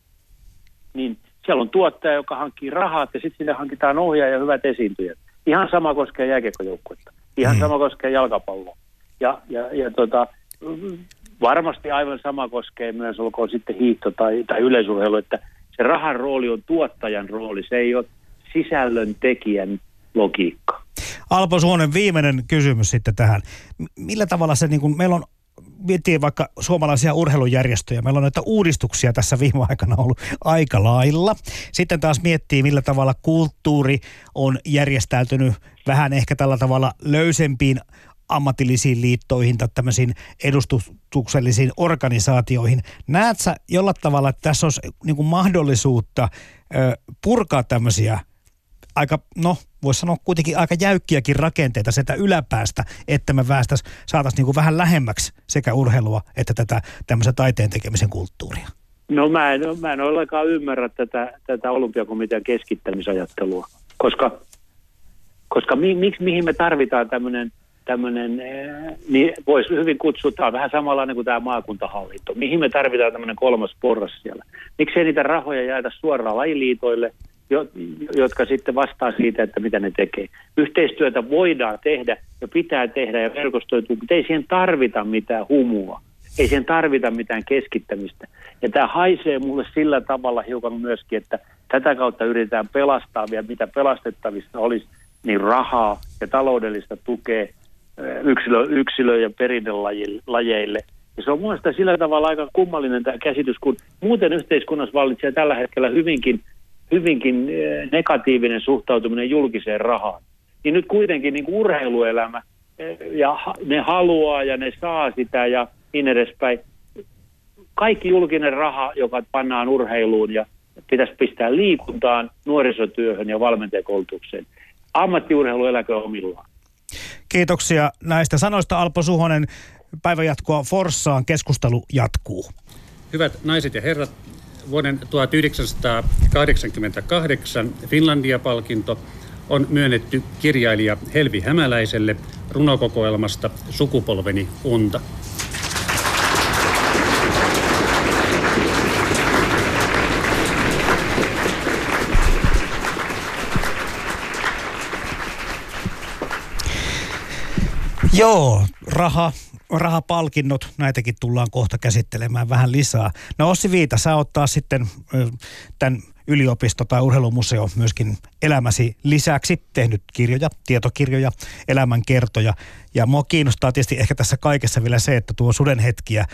Speaker 4: niin siellä on tuottaja, joka hankkii rahat ja sitten sinne hankitaan ohjaaja ja hyvät esiintyjät. Ihan sama koskee jääkiekkojoukkuetta. Ihan mm. sama koskee jalkapalloa. Ja, ja, ja tota, varmasti aivan sama koskee myös, olkoon sitten hiihto tai, tai yleisurheilu, että se rahan rooli on tuottajan rooli, se ei ole sisällön tekijän logiikka.
Speaker 2: Alpo Suonen, viimeinen kysymys sitten tähän. Millä tavalla se, niin kuin, meillä on miettii vaikka suomalaisia urheilujärjestöjä, meillä on näitä uudistuksia tässä viime aikana ollut aika lailla. Sitten taas miettii, millä tavalla kulttuuri on järjestäytynyt vähän ehkä tällä tavalla löysempiin ammatillisiin liittoihin tai tämmöisiin edustuksellisiin organisaatioihin. Näet sä jollain tavalla, että tässä olisi niin mahdollisuutta purkaa tämmöisiä aika, no voisi sanoa kuitenkin aika jäykkiäkin rakenteita sitä yläpäästä, että me saataisiin niin vähän lähemmäksi sekä urheilua että tätä tämmöisen taiteen tekemisen kulttuuria?
Speaker 4: No mä en, mä en ollenkaan ymmärrä tätä, tätä olympiakomitean keskittämisajattelua, koska, koska mi, miksi, mihin me tarvitaan tämmöinen tämmöinen, eh, niin voisi hyvin kutsua, vähän samanlainen kuin tämä maakuntahallinto. Mihin me tarvitaan tämmöinen kolmas porras siellä? Miksei niitä rahoja jaeta suoraan lajiliitoille, jotka sitten vastaa siitä, että mitä ne tekee. Yhteistyötä voidaan tehdä ja pitää tehdä ja verkostoitua, mutta ei siihen tarvita mitään humua. Ei siihen tarvita mitään keskittämistä. Ja tämä haisee mulle sillä tavalla hiukan myöskin, että tätä kautta yritetään pelastaa vielä mitä pelastettavissa olisi, niin rahaa ja taloudellista tukea yksilö, yksilö- ja perinnelajeille. Ja se on mielestäni sillä tavalla aika kummallinen tämä käsitys, kun muuten yhteiskunnassa vallitsee tällä hetkellä hyvinkin, hyvinkin negatiivinen suhtautuminen julkiseen rahaan. Niin nyt kuitenkin niin kuin urheiluelämä, ja ne haluaa ja ne saa sitä ja niin edespäin. Kaikki julkinen raha, joka pannaan urheiluun ja pitäisi pistää liikuntaan, nuorisotyöhön ja valmentajakoulutukseen. Ammattiurheilueläkö omillaan.
Speaker 2: Kiitoksia näistä sanoista Alpo Suhonen. Päivänjatkoa Forssaan. Keskustelu jatkuu.
Speaker 5: Hyvät naiset ja herrat, vuoden 1988 Finlandia-palkinto on myönnetty kirjailija Helvi Hämäläiselle runokokoelmasta Sukupolveni unta.
Speaker 2: Joo, raha, rahapalkinnot, näitäkin tullaan kohta käsittelemään vähän lisää. No Ossi Viita, sä ottaa sitten tämän yliopisto- tai urheilumuseo myöskin elämäsi lisäksi tehnyt kirjoja, tietokirjoja, elämänkertoja. Ja mua kiinnostaa tietysti ehkä tässä kaikessa vielä se, että tuo Sudenhetkiä,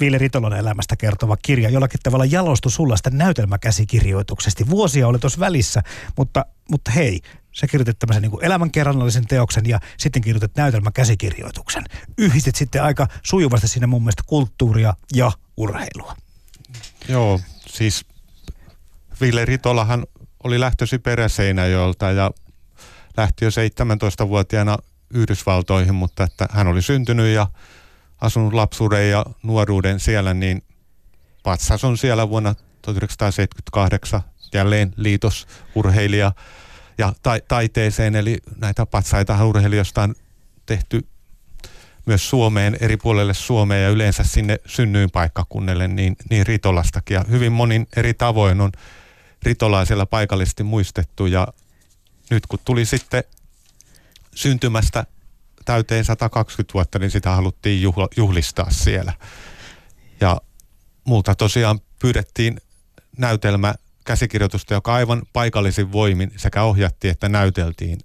Speaker 2: Ville Ritolon elämästä kertova kirja, jollakin tavalla jalostui sulla sitä näytelmäkäsikirjoituksesti. Vuosia oli tuossa välissä, mutta, mutta hei, sä kirjoitit tämmöisen niin elämänkerrannallisen teoksen ja sitten kirjoitit näytelmäkäsikirjoituksen. Yhdistit sitten aika sujuvasti sinne mun mielestä kulttuuria ja urheilua.
Speaker 3: Joo, siis Ville Ritolahan oli lähtösi Peräseinäjolta ja lähti jo 17-vuotiaana Yhdysvaltoihin, mutta että hän oli syntynyt ja asunut lapsuuden ja nuoruuden siellä, niin patsas on siellä vuonna 1978 jälleen liitosurheilija ja ta- taiteeseen, eli näitä patsaita urheilijoista on tehty myös Suomeen, eri puolelle Suomea ja yleensä sinne synnyinpaikkakunnille, niin, niin Ritolastakin. Ja hyvin monin eri tavoin on Ritolaa siellä paikallisesti muistettu ja nyt kun tuli sitten syntymästä täyteen 120 vuotta, niin sitä haluttiin juhla, juhlistaa siellä. Ja multa tosiaan pyydettiin näytelmä käsikirjoitusta, joka aivan paikallisin voimin sekä ohjattiin että näyteltiin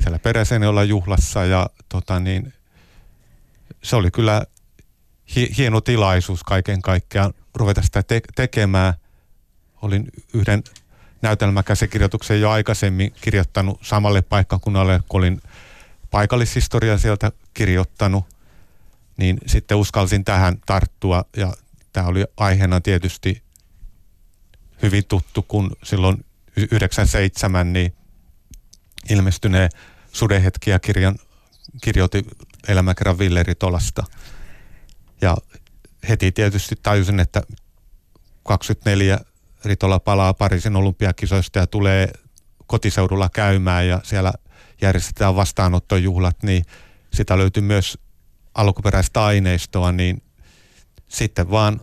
Speaker 3: siellä Peräsenjolla juhlassa ja tota niin, se oli kyllä hi- hieno tilaisuus kaiken kaikkiaan ruveta sitä te- tekemään. Olin yhden näytelmäkäsikirjoituksen jo aikaisemmin kirjoittanut samalle paikkakunnalle, kun olin paikallishistoria sieltä kirjoittanut, niin sitten uskalsin tähän tarttua ja tämä oli aiheena tietysti hyvin tuttu, kun silloin 97 niin ilmestyneen Sudehetkiä kirjan kirjoitti elämäkerran Villeri Tolasta. Ja heti tietysti tajusin, että 24 Ritola palaa Pariisin olympiakisoista ja tulee kotiseudulla käymään ja siellä järjestetään vastaanottojuhlat, niin sitä löytyy myös alkuperäistä aineistoa, niin sitten vaan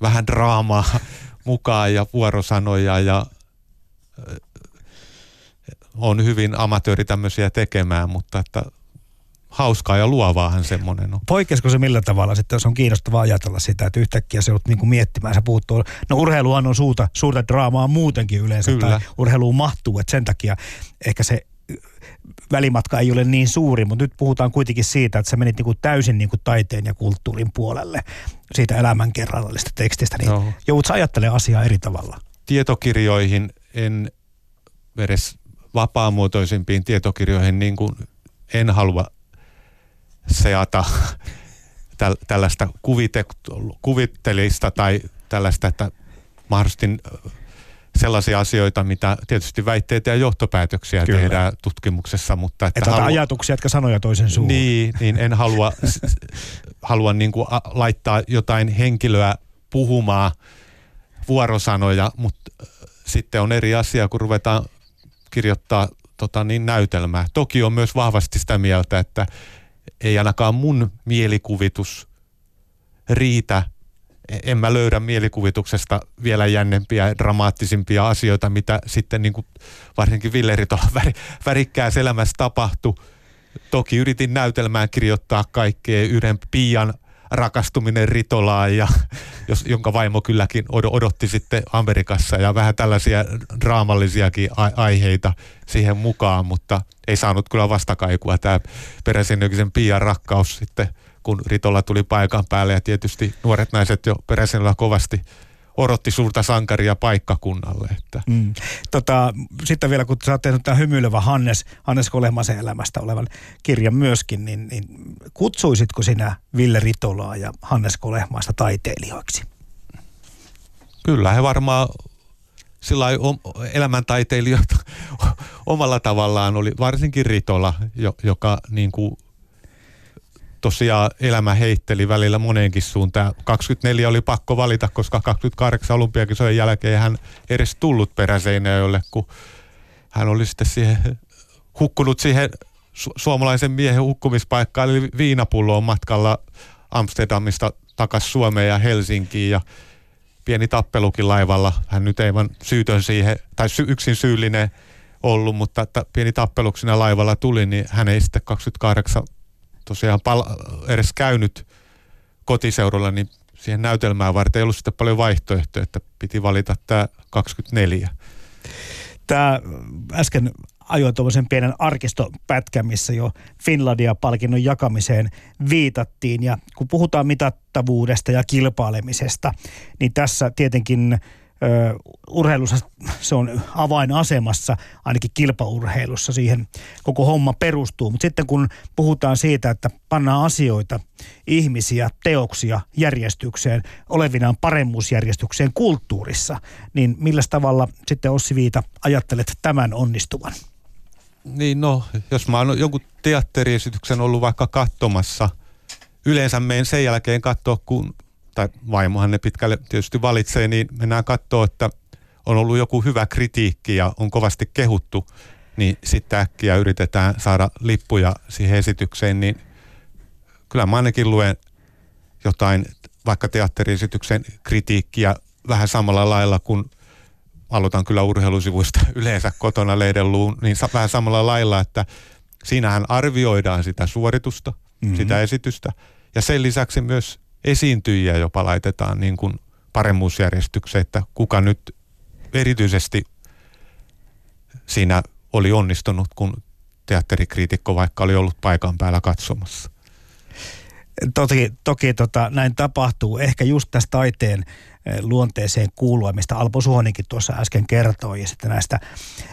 Speaker 3: vähän draamaa mukaan ja vuorosanoja ja on hyvin amatööri tämmöisiä tekemään, mutta että hauskaa ja luovaahan semmoinen on.
Speaker 2: Poikkesko se millä tavalla sitten, jos on kiinnostavaa ajatella sitä, että yhtäkkiä se niin kuin miettimään, sä puhut tuolla, no urheiluhan on suurta, suurta draamaa muutenkin yleensä, Kyllä. tai urheiluun mahtuu, että sen takia ehkä se välimatka ei ole niin suuri, mutta nyt puhutaan kuitenkin siitä, että sä menit niin kuin täysin niin kuin taiteen ja kulttuurin puolelle siitä elämänkerrallisesta tekstistä, niin no. joudut sä ajattelemaan asiaa eri tavalla?
Speaker 3: Tietokirjoihin en edes vapaamuotoisimpiin tietokirjoihin niin kuin en halua seata täl, tällaista kuvite, kuvittelista tai tällaista, että mahdollisesti sellaisia asioita, mitä tietysti väitteitä ja johtopäätöksiä Kyllä. tehdään tutkimuksessa, mutta...
Speaker 2: Että Että halua, ajatuksia, jotka sanoja toisen suuhun.
Speaker 3: Niin, niin en halua, halua niin kuin laittaa jotain henkilöä puhumaan vuorosanoja, mutta sitten on eri asia, kun ruvetaan kirjoittaa tota, niin näytelmää. Toki on myös vahvasti sitä mieltä, että ei ainakaan mun mielikuvitus riitä. En mä löydä mielikuvituksesta vielä jännempiä, dramaattisimpia asioita, mitä sitten niin kuin varsinkin Villeritolla väri, värikkäässä elämässä tapahtui. Toki yritin näytelmään kirjoittaa kaikkea yhden pian rakastuminen Ritolaan, ja, jos, jonka vaimo kylläkin odotti sitten Amerikassa ja vähän tällaisia draamallisiakin aiheita siihen mukaan, mutta ei saanut kyllä vastakaikua. Tämä peräisin Pian rakkaus sitten, kun Ritola tuli paikan päälle ja tietysti nuoret naiset jo peräisenellä kovasti odotti suurta sankaria paikkakunnalle. Että. Mm.
Speaker 2: Tota, sitten vielä, kun sä oot tehnyt tämän hymyilevä Hannes, Hannes Kolehmasen elämästä olevan kirjan myöskin, niin, niin kutsuisitko sinä Ville Ritolaa ja Hannes Kolehmaista taiteilijoiksi?
Speaker 3: Kyllä, he varmaan sillä elämäntaiteilijoita omalla tavallaan oli, varsinkin Ritola, joka niin kuin tosiaan elämä heitteli välillä moneenkin suuntaan. 24 oli pakko valita, koska 28 olympiakisojen jälkeen hän edes tullut peräseinäjölle, kun hän oli sitten siihen, hukkunut siihen su- suomalaisen miehen hukkumispaikkaan, eli viinapulloon matkalla Amsterdamista takaisin Suomeen ja Helsinkiin ja pieni tappelukin laivalla. Hän nyt ei vaan syytön siihen, tai sy- yksin syyllinen ollut, mutta että pieni tappeluksina laivalla tuli, niin hän ei sitten 28 tosiaan pal- edes käynyt kotiseudulla, niin siihen näytelmään varten ei ollut sitten paljon vaihtoehtoja, että piti valita tämä 24.
Speaker 2: Tämä äsken ajoin tuollaisen pienen arkistopätkän, missä jo Finlandia-palkinnon jakamiseen viitattiin. Ja kun puhutaan mitattavuudesta ja kilpailemisesta, niin tässä tietenkin urheilussa se on avainasemassa, ainakin kilpaurheilussa siihen koko homma perustuu. Mutta sitten kun puhutaan siitä, että pannaan asioita, ihmisiä, teoksia järjestykseen, olevinaan paremmuusjärjestykseen kulttuurissa, niin millä tavalla sitten Ossi Viita ajattelet tämän onnistuvan?
Speaker 3: Niin no, jos mä oon jonkun teatteriesityksen ollut vaikka katsomassa, yleensä menen sen jälkeen katsoa, kun tai vaimohan ne pitkälle tietysti valitsee, niin mennään katsoa, että on ollut joku hyvä kritiikki ja on kovasti kehuttu, niin sitten äkkiä yritetään saada lippuja siihen esitykseen, niin kyllä mä ainakin luen jotain vaikka teatteriesityksen kritiikkiä vähän samalla lailla kuin aloitan kyllä urheilusivuista yleensä kotona leidelluun, niin vähän samalla lailla, että siinähän arvioidaan sitä suoritusta, mm-hmm. sitä esitystä, ja sen lisäksi myös esiintyjiä jopa laitetaan niin kuin paremmuusjärjestykseen, että kuka nyt erityisesti siinä oli onnistunut, kun teatterikriitikko vaikka oli ollut paikan päällä katsomassa.
Speaker 2: Toki, toki tota, näin tapahtuu. Ehkä just tästä taiteen eh, luonteeseen kuulua, mistä Alpo Suhoninkin tuossa äsken kertoi, ja sitten näistä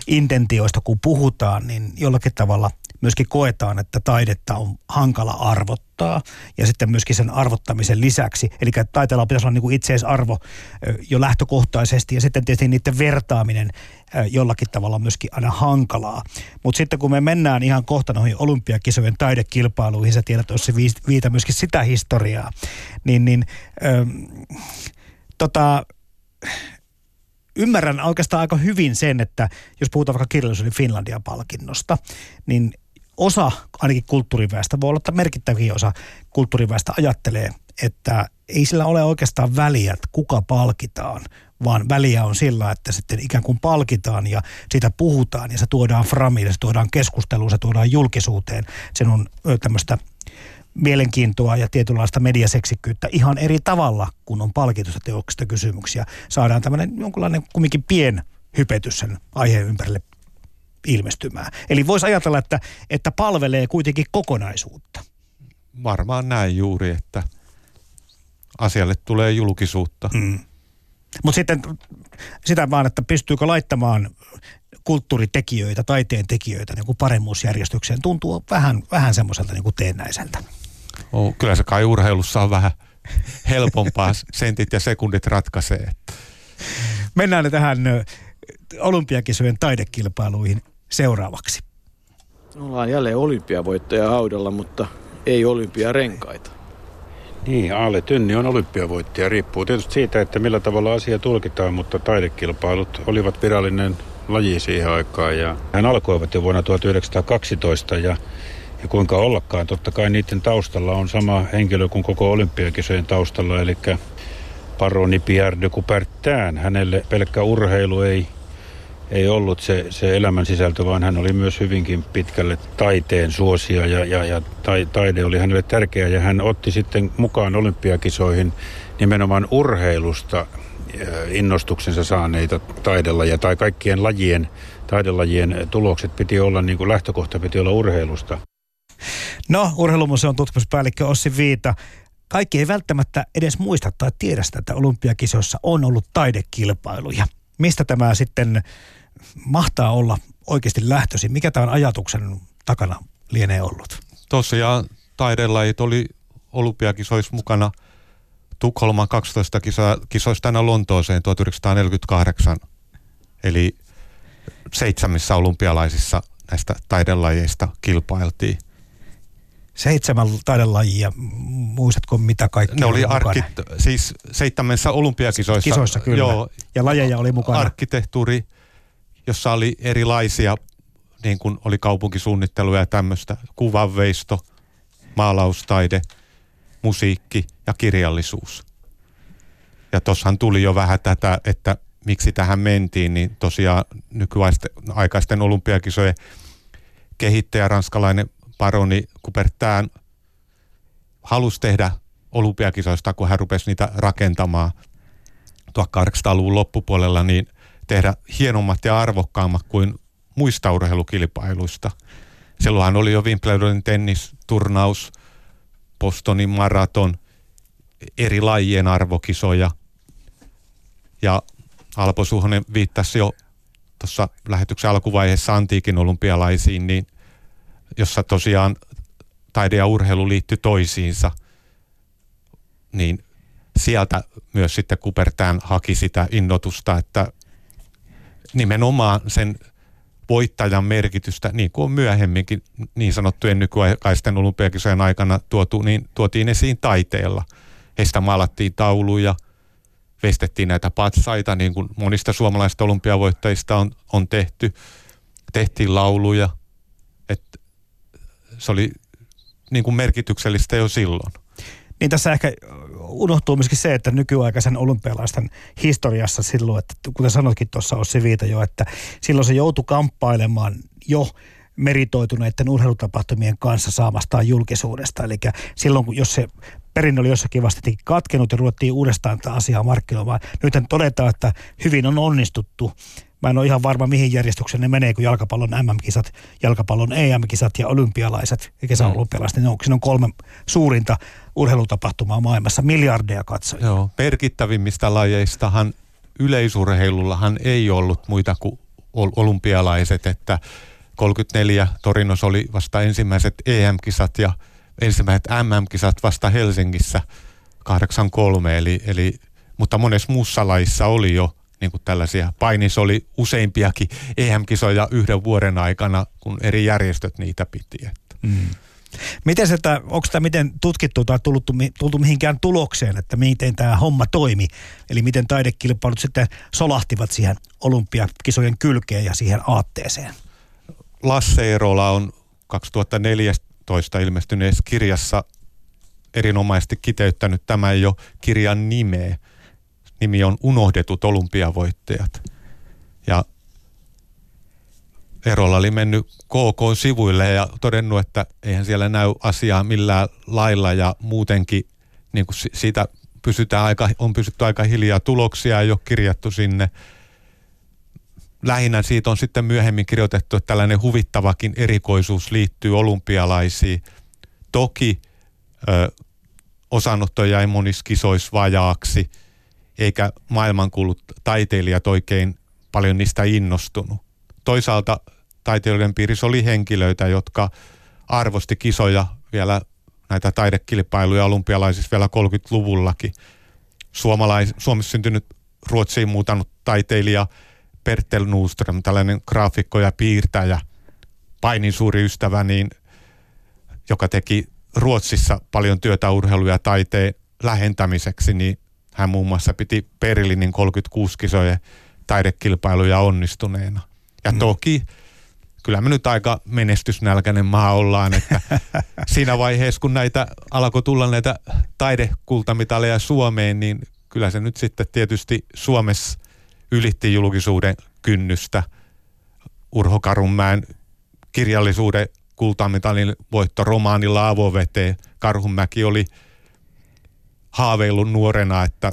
Speaker 2: intentioista kun puhutaan, niin jollakin tavalla myöskin koetaan, että taidetta on hankala arvottaa ja sitten myöskin sen arvottamisen lisäksi. Eli taiteella pitäisi olla niin kuin itseisarvo jo lähtökohtaisesti ja sitten tietysti niiden vertaaminen jollakin tavalla myöskin aina hankalaa. Mutta sitten kun me mennään ihan kohta noihin olympiakisojen taidekilpailuihin, sä tiedät tuossa viita myöskin sitä historiaa, niin, niin ähm, tota, ymmärrän oikeastaan aika hyvin sen, että jos puhutaan vaikka kirjallisuuden Finlandia-palkinnosta, niin osa ainakin kulttuuriväestä, voi olla, että merkittäviä osa kulttuuriväestä ajattelee, että ei sillä ole oikeastaan väliä, että kuka palkitaan, vaan väliä on sillä, että sitten ikään kuin palkitaan ja siitä puhutaan ja se tuodaan framille, se tuodaan keskusteluun, se tuodaan julkisuuteen. Sen on tämmöistä mielenkiintoa ja tietynlaista mediaseksikkyyttä ihan eri tavalla, kun on palkitusta teoksista kysymyksiä. Saadaan tämmöinen jonkunlainen kumminkin pien hypetys sen aiheen ympärille ilmestymään. Eli voisi ajatella, että, että palvelee kuitenkin kokonaisuutta.
Speaker 3: Varmaan näin juuri, että asialle tulee julkisuutta. Mm.
Speaker 2: Mutta sitten sitä vaan, että pystyykö laittamaan kulttuuritekijöitä, taiteen tekijöitä niin kuin paremmuusjärjestykseen, tuntuu vähän, vähän semmoiselta niin kuin teennäiseltä.
Speaker 3: Oh, kyllä se kai urheilussa on vähän helpompaa, sentit ja sekundit ratkaisee.
Speaker 2: Mennään tähän olympiakisojen taidekilpailuihin seuraavaksi.
Speaker 6: Ollaan jälleen olympiavoittaja haudalla, mutta ei olympiarenkaita.
Speaker 7: Niin, Aale Tynni on olympiavoittaja. Riippuu tietysti siitä, että millä tavalla asia tulkitaan, mutta taidekilpailut olivat virallinen laji siihen aikaan. Ja hän alkoivat jo vuonna 1912 ja, ja kuinka ollakaan, totta kai niiden taustalla on sama henkilö kuin koko olympiakisojen taustalla, eli paroni Pierre de Coubertin. Hänelle pelkkä urheilu ei ei ollut se, se elämän sisältö, vaan hän oli myös hyvinkin pitkälle taiteen suosia ja, ja, ja taide oli hänelle tärkeä ja hän otti sitten mukaan olympiakisoihin nimenomaan urheilusta äh, innostuksensa saaneita taidelajeja tai kaikkien lajien, taidelajien tulokset piti olla, niin kuin lähtökohta piti olla urheilusta.
Speaker 2: No, Urheilumuseon tutkimuspäällikkö Ossi Viita, kaikki ei välttämättä edes muista tai tiedä sitä, että olympiakisoissa on ollut taidekilpailuja. Mistä tämä sitten mahtaa olla oikeasti lähtöisin? Mikä tämän ajatuksen takana lienee ollut?
Speaker 3: Tosiaan taidelajit oli olympiakisoissa mukana Tukholman 12 kisa, kisoista aina Lontooseen 1948. Eli seitsemässä olympialaisissa näistä taidelajeista kilpailtiin.
Speaker 2: Seitsemän taidelajia, muistatko mitä kaikki
Speaker 3: Ne oli arkit, siis seitsemässä olympiakisoissa.
Speaker 2: Kisoissa kyllä, joo, ja lajeja oli mukana.
Speaker 3: Arkkitehtuuri, jossa oli erilaisia, niin kuin oli kaupunkisuunnittelu ja tämmöistä, kuvanveisto, maalaustaide, musiikki ja kirjallisuus. Ja tuossahan tuli jo vähän tätä, että miksi tähän mentiin, niin tosiaan nykyaikaisten olympiakisojen kehittäjä, ranskalainen paroni Kupertään halusi tehdä olympiakisoista, kun hän rupesi niitä rakentamaan 1800-luvun loppupuolella, niin tehdä hienommat ja arvokkaammat kuin muista urheilukilpailuista. Silloinhan oli jo Wimbledonin tennisturnaus, Bostonin maraton, eri lajien arvokisoja. Ja Alpo Suhonen viittasi jo tuossa lähetyksen alkuvaiheessa antiikin olympialaisiin, niin jossa tosiaan taide ja urheilu liittyi toisiinsa, niin sieltä myös sitten Kupertään haki sitä innotusta, että nimenomaan sen voittajan merkitystä, niin kuin on myöhemminkin niin sanottujen nykyaikaisten olympiakisojen aikana tuotu, niin tuotiin esiin taiteella. Heistä maalattiin tauluja, vestettiin näitä patsaita, niin kuin monista suomalaisista olympiavoittajista on, on tehty. Tehtiin lauluja. Et se oli niin kuin merkityksellistä jo silloin.
Speaker 2: Niin tässä ehkä unohtuu myöskin se, että nykyaikaisen olympialaisten historiassa silloin, että kuten sanoitkin tuossa Ossi Viita jo, että silloin se joutui kamppailemaan jo meritoituneiden urheilutapahtumien kanssa saamastaan julkisuudesta. Eli silloin, jos se perinne oli jossakin vasta katkenut ja ruvettiin uudestaan tätä asiaa markkinoimaan. Nyt todetaan, että hyvin on onnistuttu. Mä en ole ihan varma, mihin järjestykseen ne menee, kun jalkapallon MM-kisat, jalkapallon EM-kisat ja olympialaiset ja kesäolympialaiset, ne on, siinä on kolme suurinta urheilutapahtumaa maailmassa, miljardeja katsojia.
Speaker 3: Joo, merkittävimmistä lajeistahan yleisurheilullahan ei ollut muita kuin olympialaiset, että 34 Torinos oli vasta ensimmäiset EM-kisat ja ensimmäiset MM-kisat vasta Helsingissä 83, eli, eli, mutta monessa muussa laissa oli jo niin kuin tällaisia. Painis oli useimpiakin EM-kisoja yhden vuoden aikana, kun eri järjestöt niitä piti. Että. Mm.
Speaker 2: Miten se, onko tämä miten tutkittu tai tultu, tultu mihinkään tulokseen, että miten tämä homma toimi? Eli miten taidekilpailut sitten solahtivat siihen olympiakisojen kylkeen ja siihen aatteeseen?
Speaker 3: Lasse Erola on 2014 ilmestyneessä kirjassa erinomaisesti kiteyttänyt tämän jo kirjan nimeä. Nimi on Unohdetut olympiavoittajat. Ja Erola oli mennyt KK-sivuille ja todennut, että eihän siellä näy asiaa millään lailla ja muutenkin niin kuin siitä pysytään aika, on pysytty aika hiljaa. Tuloksia ei ole kirjattu sinne lähinnä siitä on sitten myöhemmin kirjoitettu, että tällainen huvittavakin erikoisuus liittyy olympialaisiin. Toki ö, osanotto jäi monissa kisoissa vajaaksi, eikä maailmankuulut taiteilijat oikein paljon niistä innostunut. Toisaalta taiteilijoiden piirissä oli henkilöitä, jotka arvosti kisoja vielä näitä taidekilpailuja olympialaisissa vielä 30-luvullakin. Suomalais, Suomessa syntynyt Ruotsiin muutanut taiteilija – Pertel Nuström, tällainen graafikko ja piirtäjä, painin suuri ystävä, niin, joka teki Ruotsissa paljon työtä urheilu- ja taiteen lähentämiseksi, niin hän muun muassa piti Berliinin 36 kisojen taidekilpailuja onnistuneena. Ja mm. toki kyllä me nyt aika menestysnälkäinen maa ollaan, että siinä vaiheessa kun näitä alkoi tulla näitä taidekultamitaleja Suomeen, niin kyllä se nyt sitten tietysti Suomessa ylitti julkisuuden kynnystä. Urho Karunmäen kirjallisuuden kultamitalin voitto romaanilla avoveteen. Karhunmäki oli haaveillut nuorena, että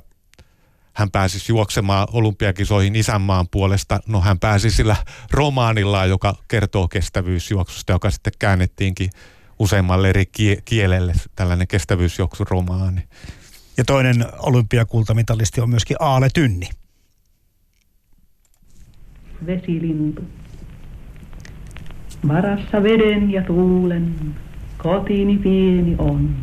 Speaker 3: hän pääsisi juoksemaan olympiakisoihin isänmaan puolesta. No hän pääsi sillä romaanilla, joka kertoo kestävyysjuoksusta, joka sitten käännettiinkin useammalle eri kielelle, tällainen kestävyysjuoksuromaani.
Speaker 2: Ja toinen olympiakultamitalisti on myöskin Aale Tynni
Speaker 8: vesilintu. Varassa veden ja tuulen, kotini pieni on.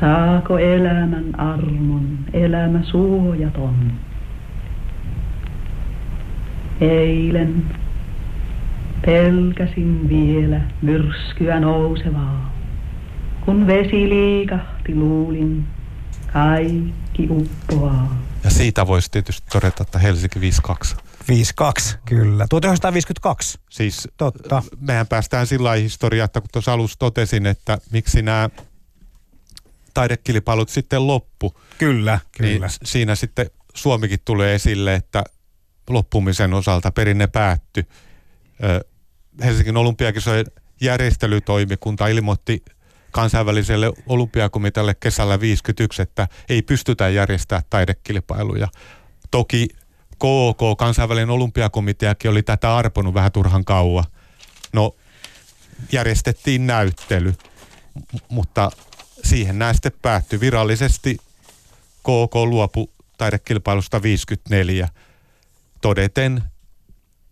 Speaker 8: Saako elämän armon, elämä suojaton? Eilen pelkäsin vielä myrskyä nousevaa. Kun vesi liikahti luulin, kaikki uppoaa.
Speaker 3: Ja siitä voisi tietysti todeta, että Helsinki 52.
Speaker 2: 52, kyllä. 1952.
Speaker 3: Siis Totta. mehän päästään sillä historiaa, että kun tuossa alussa totesin, että miksi nämä taidekilpailut sitten loppu.
Speaker 2: Kyllä,
Speaker 3: niin kyllä. Niin siinä sitten Suomikin tulee esille, että loppumisen osalta perinne päättyi. Helsingin olympiakisojen järjestelytoimikunta ilmoitti kansainväliselle olympiakomitealle kesällä 51, että ei pystytä järjestämään taidekilpailuja. Toki KOK, kansainvälinen olympiakomiteakin oli tätä arponut vähän turhan kauan. No, järjestettiin näyttely, mutta siihen nämä sitten päättyi. Virallisesti KK luopu taidekilpailusta 54 todeten,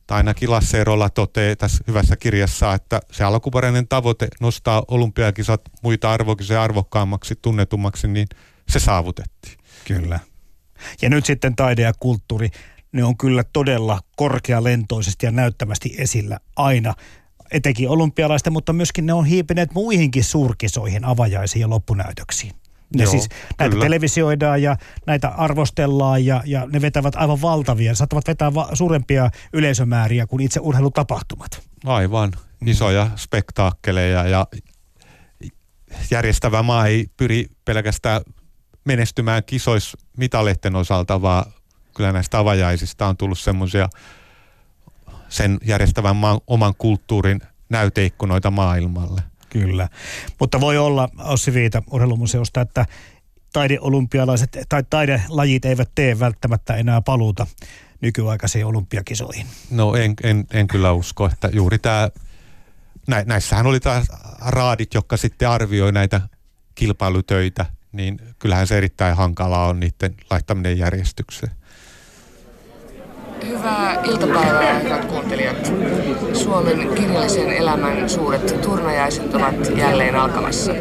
Speaker 3: tai ainakin Lasse Erola toteaa tässä hyvässä kirjassa, että se alkuperäinen tavoite nostaa olympiakisat muita arvokisoja arvokkaammaksi, tunnetummaksi, niin se saavutettiin.
Speaker 2: Kyllä. Ja nyt sitten taide ja kulttuuri, ne on kyllä todella korkealentoisesti ja näyttävästi esillä aina etenkin olympialaisten, mutta myöskin ne on hiipineet muihinkin suurkisoihin, avajaisiin ja loppunäytöksiin. Ne Joo, siis, näitä kyllä. televisioidaan ja näitä arvostellaan ja, ja ne vetävät aivan valtavia. Ne saattavat vetää va- suurempia yleisömääriä kuin itse urheilutapahtumat.
Speaker 3: Aivan. isoja spektaakkeleja ja järjestävä maa ei pyri pelkästään menestymään kisois mitaleiden osalta, vaan kyllä näistä avajaisista on tullut semmoisia sen järjestävän maan oman kulttuurin näyteikkunoita maailmalle.
Speaker 2: Kyllä. Mutta voi olla, Ossi Viita urheilumuseosta, että taideolympialaiset tai taidelajit eivät tee välttämättä enää paluuta nykyaikaisiin olympiakisoihin.
Speaker 3: No en, en, en kyllä usko, että juuri tämä, nä, näissähän oli taas raadit, jotka sitten arvioi näitä kilpailutöitä, niin kyllähän se erittäin hankalaa on niiden laittaminen järjestykseen.
Speaker 9: Hyvää iltapäivää, hyvät kuuntelijat. Suomen kirjallisen elämän suuret turnajaiset ovat jälleen alkamassa.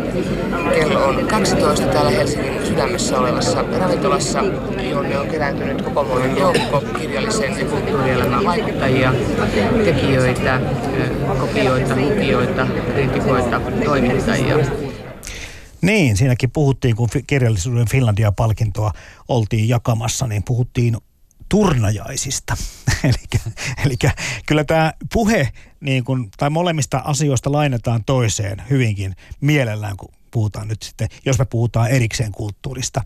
Speaker 9: Kello on 12 täällä Helsingin sydämessä olevassa ravintolassa, jonne on kerääntynyt kokomoinen joukko kirjallisen ja kulttuurielämän vaikuttajia, tekijöitä, kopioita, lukijoita, kriitikoita, toimittajia.
Speaker 2: Niin, siinäkin puhuttiin, kun kirjallisuuden Finlandia-palkintoa oltiin jakamassa, niin puhuttiin turnajaisista. eli, kyllä tämä puhe, niin kun, tai molemmista asioista lainataan toiseen hyvinkin mielellään, kun puhutaan nyt sitten, jos me puhutaan erikseen kulttuurista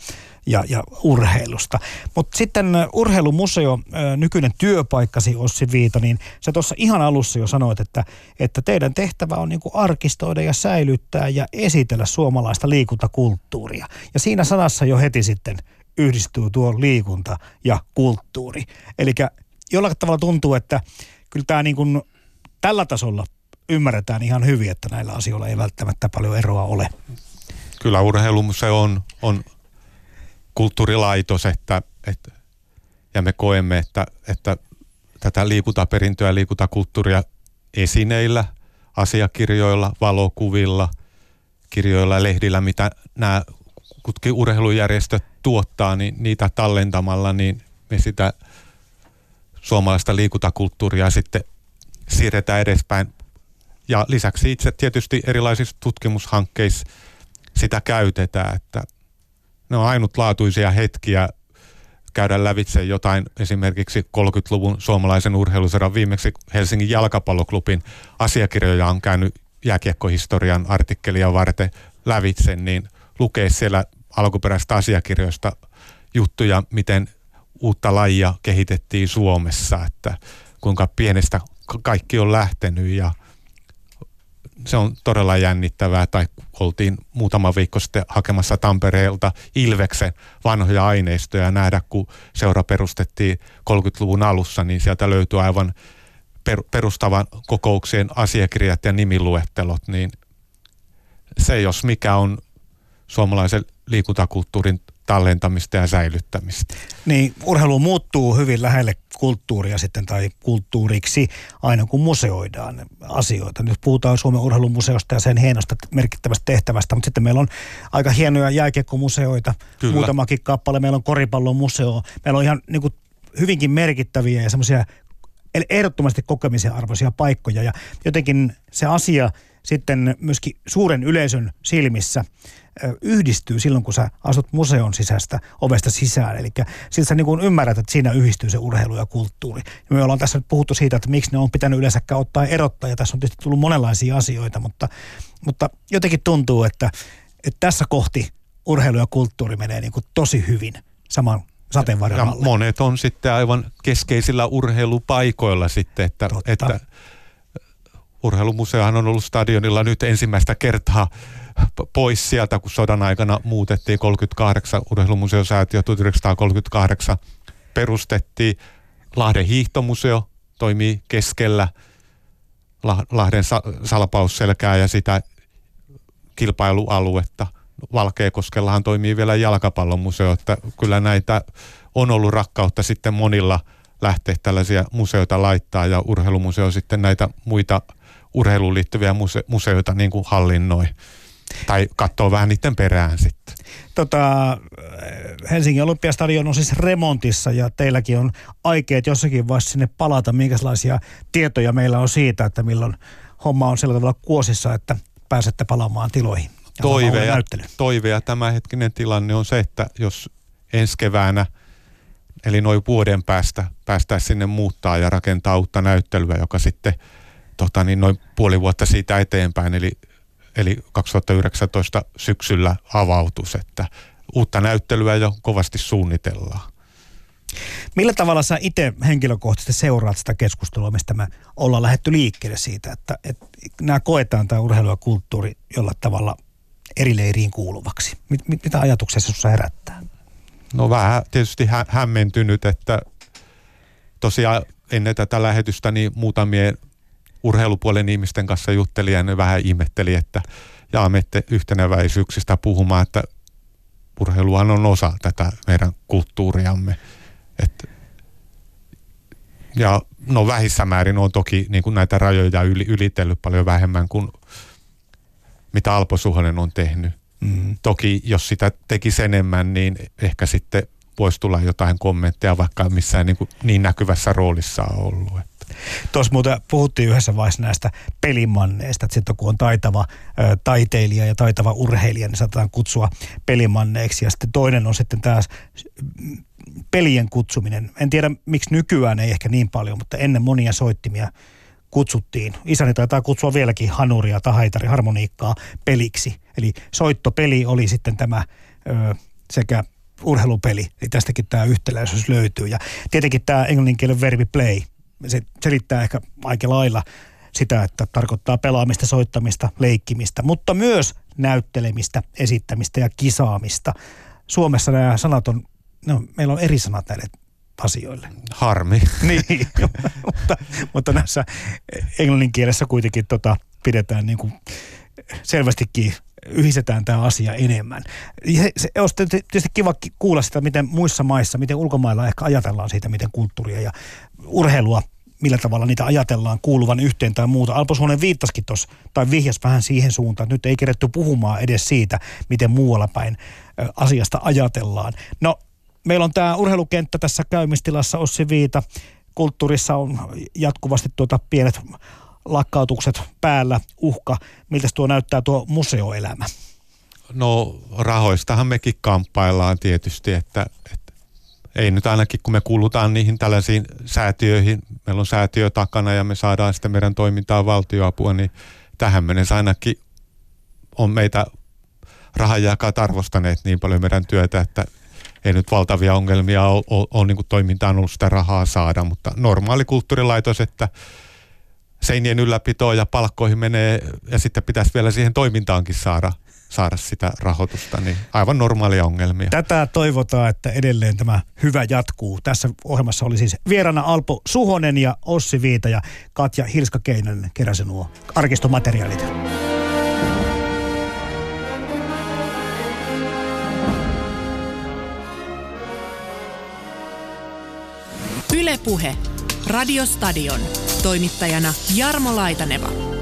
Speaker 2: ja, ja urheilusta. Mutta sitten urheilumuseo, nykyinen työpaikkasi Ossi Viita, niin sä tuossa ihan alussa jo sanoit, että, että teidän tehtävä on niinku arkistoida ja säilyttää ja esitellä suomalaista liikuntakulttuuria. Ja siinä sanassa jo heti sitten yhdistyy tuo liikunta ja kulttuuri. Eli jollakin tavalla tuntuu, että kyllä tämä niin kuin tällä tasolla ymmärretään ihan hyvin, että näillä asioilla ei välttämättä paljon eroa ole.
Speaker 3: Kyllä urheilumuseo on, on kulttuurilaitos, että, että, ja me koemme, että, että tätä liikuntaperintöä ja liikuntakulttuuria esineillä, asiakirjoilla, valokuvilla, kirjoilla ja lehdillä, mitä nämä kutkin urheilujärjestöt tuottaa, niin niitä tallentamalla, niin me sitä suomalaista liikuntakulttuuria sitten siirretään edespäin. Ja lisäksi itse tietysti erilaisissa tutkimushankkeissa sitä käytetään, että ne on ainutlaatuisia hetkiä käydä lävitse jotain esimerkiksi 30-luvun suomalaisen urheilusodan viimeksi Helsingin jalkapalloklubin asiakirjoja on käynyt jääkiekkohistorian artikkelia varten lävitse, niin lukee siellä alkuperäistä asiakirjoista juttuja, miten uutta lajia kehitettiin Suomessa, että kuinka pienestä kaikki on lähtenyt ja se on todella jännittävää. Tai oltiin muutama viikko sitten hakemassa Tampereelta Ilveksen vanhoja aineistoja nähdä, kun seura perustettiin 30-luvun alussa, niin sieltä löytyy aivan perustavan kokouksien asiakirjat ja nimiluettelot, niin se jos mikä on suomalaisen liikuntakulttuurin tallentamista ja säilyttämistä.
Speaker 2: Niin, urheilu muuttuu hyvin lähelle kulttuuria sitten tai kulttuuriksi aina kun museoidaan asioita. Nyt puhutaan Suomen urheilumuseosta ja sen hienosta merkittävästä tehtävästä, mutta sitten meillä on aika hienoja jääkiekkomuseoita, Kyllä. muutamakin kappale. Meillä on koripallon museo. Meillä on ihan niin kuin, hyvinkin merkittäviä ja semmoisia ehdottomasti kokemisen arvoisia paikkoja ja jotenkin se asia sitten myöskin suuren yleisön silmissä – yhdistyy silloin, kun sä asut museon sisästä ovesta sisään. Eli siltä sä niin kuin ymmärrät, että siinä yhdistyy se urheilu ja kulttuuri. Ja me ollaan tässä nyt puhuttu siitä, että miksi ne on pitänyt yleensäkään ottaa erottaa, ja tässä on tietysti tullut monenlaisia asioita, mutta, mutta jotenkin tuntuu, että, että tässä kohti urheilu ja kulttuuri menee niin kuin tosi hyvin saman sateenvarjon ja alle.
Speaker 3: monet on sitten aivan keskeisillä urheilupaikoilla sitten, että, että urheilumuseohan on ollut stadionilla nyt ensimmäistä kertaa pois sieltä, kun sodan aikana muutettiin 38, urheilumuseosäätiö 1938 perustettiin. Lahden hiihtomuseo toimii keskellä Lahden salpausselkää ja sitä kilpailualuetta. Valkeakoskellahan toimii vielä jalkapallomuseo, että kyllä näitä on ollut rakkautta sitten monilla lähteä tällaisia museoita laittaa ja urheilumuseo sitten näitä muita urheiluun liittyviä muse- museoita niin kuin hallinnoi. Tai katsoo vähän niiden perään sitten.
Speaker 2: Tota, Helsingin Olympiastadion on siis remontissa ja teilläkin on aikeet jossakin vaiheessa sinne palata. Minkälaisia tietoja meillä on siitä, että milloin homma on sillä tavalla kuosissa, että pääsette palaamaan tiloihin?
Speaker 3: Toive ja, toive ja tämänhetkinen tilanne on se, että jos ensi keväänä, eli noin vuoden päästä, päästään sinne muuttaa ja rakentaa uutta näyttelyä, joka sitten tota, niin noin puoli vuotta siitä eteenpäin, eli, eli 2019 syksyllä avautus, että uutta näyttelyä jo kovasti suunnitellaan.
Speaker 2: Millä tavalla sä itse henkilökohtaisesti seuraat sitä keskustelua, mistä me ollaan lähetty liikkeelle siitä, että, että nämä koetaan tämä urheilu ja kulttuuri jolla tavalla eri leiriin kuuluvaksi? Mit, mit, mitä ajatuksia se sinussa herättää?
Speaker 3: No vähän tietysti hä- hämmentynyt, että tosiaan ennen tätä lähetystä niin muutamien urheilupuolen ihmisten kanssa juttelin ja ne vähän ihmetteli, että jaamme yhtenäväisyyksistä puhumaan, että urheiluhan on osa tätä meidän kulttuuriamme. Et, ja no vähissä määrin on toki niin kuin näitä rajoja yli, ylitellyt paljon vähemmän kuin mitä Alpo Suhonen on tehnyt. Mm. Toki jos sitä tekisi enemmän, niin ehkä sitten voisi tulla jotain kommentteja, vaikka missään niin, kuin niin näkyvässä roolissa on ollut.
Speaker 2: Tuossa muuten puhuttiin yhdessä vaiheessa näistä pelimanneista, että sitten kun on taitava taiteilija ja taitava urheilija, niin saatetaan kutsua pelimanneeksi. Ja sitten toinen on sitten taas pelien kutsuminen. En tiedä, miksi nykyään ei ehkä niin paljon, mutta ennen monia soittimia kutsuttiin. Isäni taitaa kutsua vieläkin hanuria tai haitari harmoniikkaa peliksi. Eli soittopeli oli sitten tämä ö, sekä urheilupeli, eli tästäkin tämä yhtäläisyys löytyy. Ja tietenkin tämä englanninkielen verbi play, se selittää ehkä aika lailla sitä, että tarkoittaa pelaamista, soittamista, leikkimistä, mutta myös näyttelemistä, esittämistä ja kisaamista. Suomessa nämä sanat on, no, meillä on eri sanat näille asioille.
Speaker 3: Harmi.
Speaker 2: niin, mutta, mutta näissä englannin kielessä kuitenkin tota, pidetään niin kuin selvästikin yhdistetään tämä asia enemmän. Se, se olisi tietysti kiva kuulla sitä, miten muissa maissa, miten ulkomailla ehkä ajatellaan siitä, miten kulttuuria ja urheilua, millä tavalla niitä ajatellaan kuuluvan yhteen tai muuta. Alpo Suonen viittasikin tuossa, tai vihjas vähän siihen suuntaan, että nyt ei keretty puhumaan edes siitä, miten muualla päin asiasta ajatellaan. No, meillä on tämä urheilukenttä tässä käymistilassa, Ossi Viita. Kulttuurissa on jatkuvasti tuota pienet lakkautukset päällä, uhka. Miltä tuo näyttää tuo museoelämä?
Speaker 3: No rahoistahan mekin kamppaillaan tietysti, että, että ei nyt ainakin kun me kuulutaan niihin tällaisiin säätiöihin, meillä on säätiö takana ja me saadaan sitten meidän toimintaan valtioapua, niin tähän mennessä ainakin on meitä rahajakat arvostaneet niin paljon meidän työtä, että ei nyt valtavia ongelmia ole, ole, ole niin toimintaan ollut sitä rahaa saada, mutta normaali kulttuurilaitos, että seinien ylläpitoon ja palkkoihin menee ja sitten pitäisi vielä siihen toimintaankin saada saada sitä rahoitusta, niin aivan normaalia ongelmia.
Speaker 2: Tätä toivotaan, että edelleen tämä hyvä jatkuu. Tässä ohjelmassa oli siis vierana Alpo Suhonen ja Ossi Viita ja Katja Hilska-Keinonen keräsi nuo arkistomateriaalit.
Speaker 10: Ylepuhe Radiostadion. Toimittajana Jarmo Laitaneva.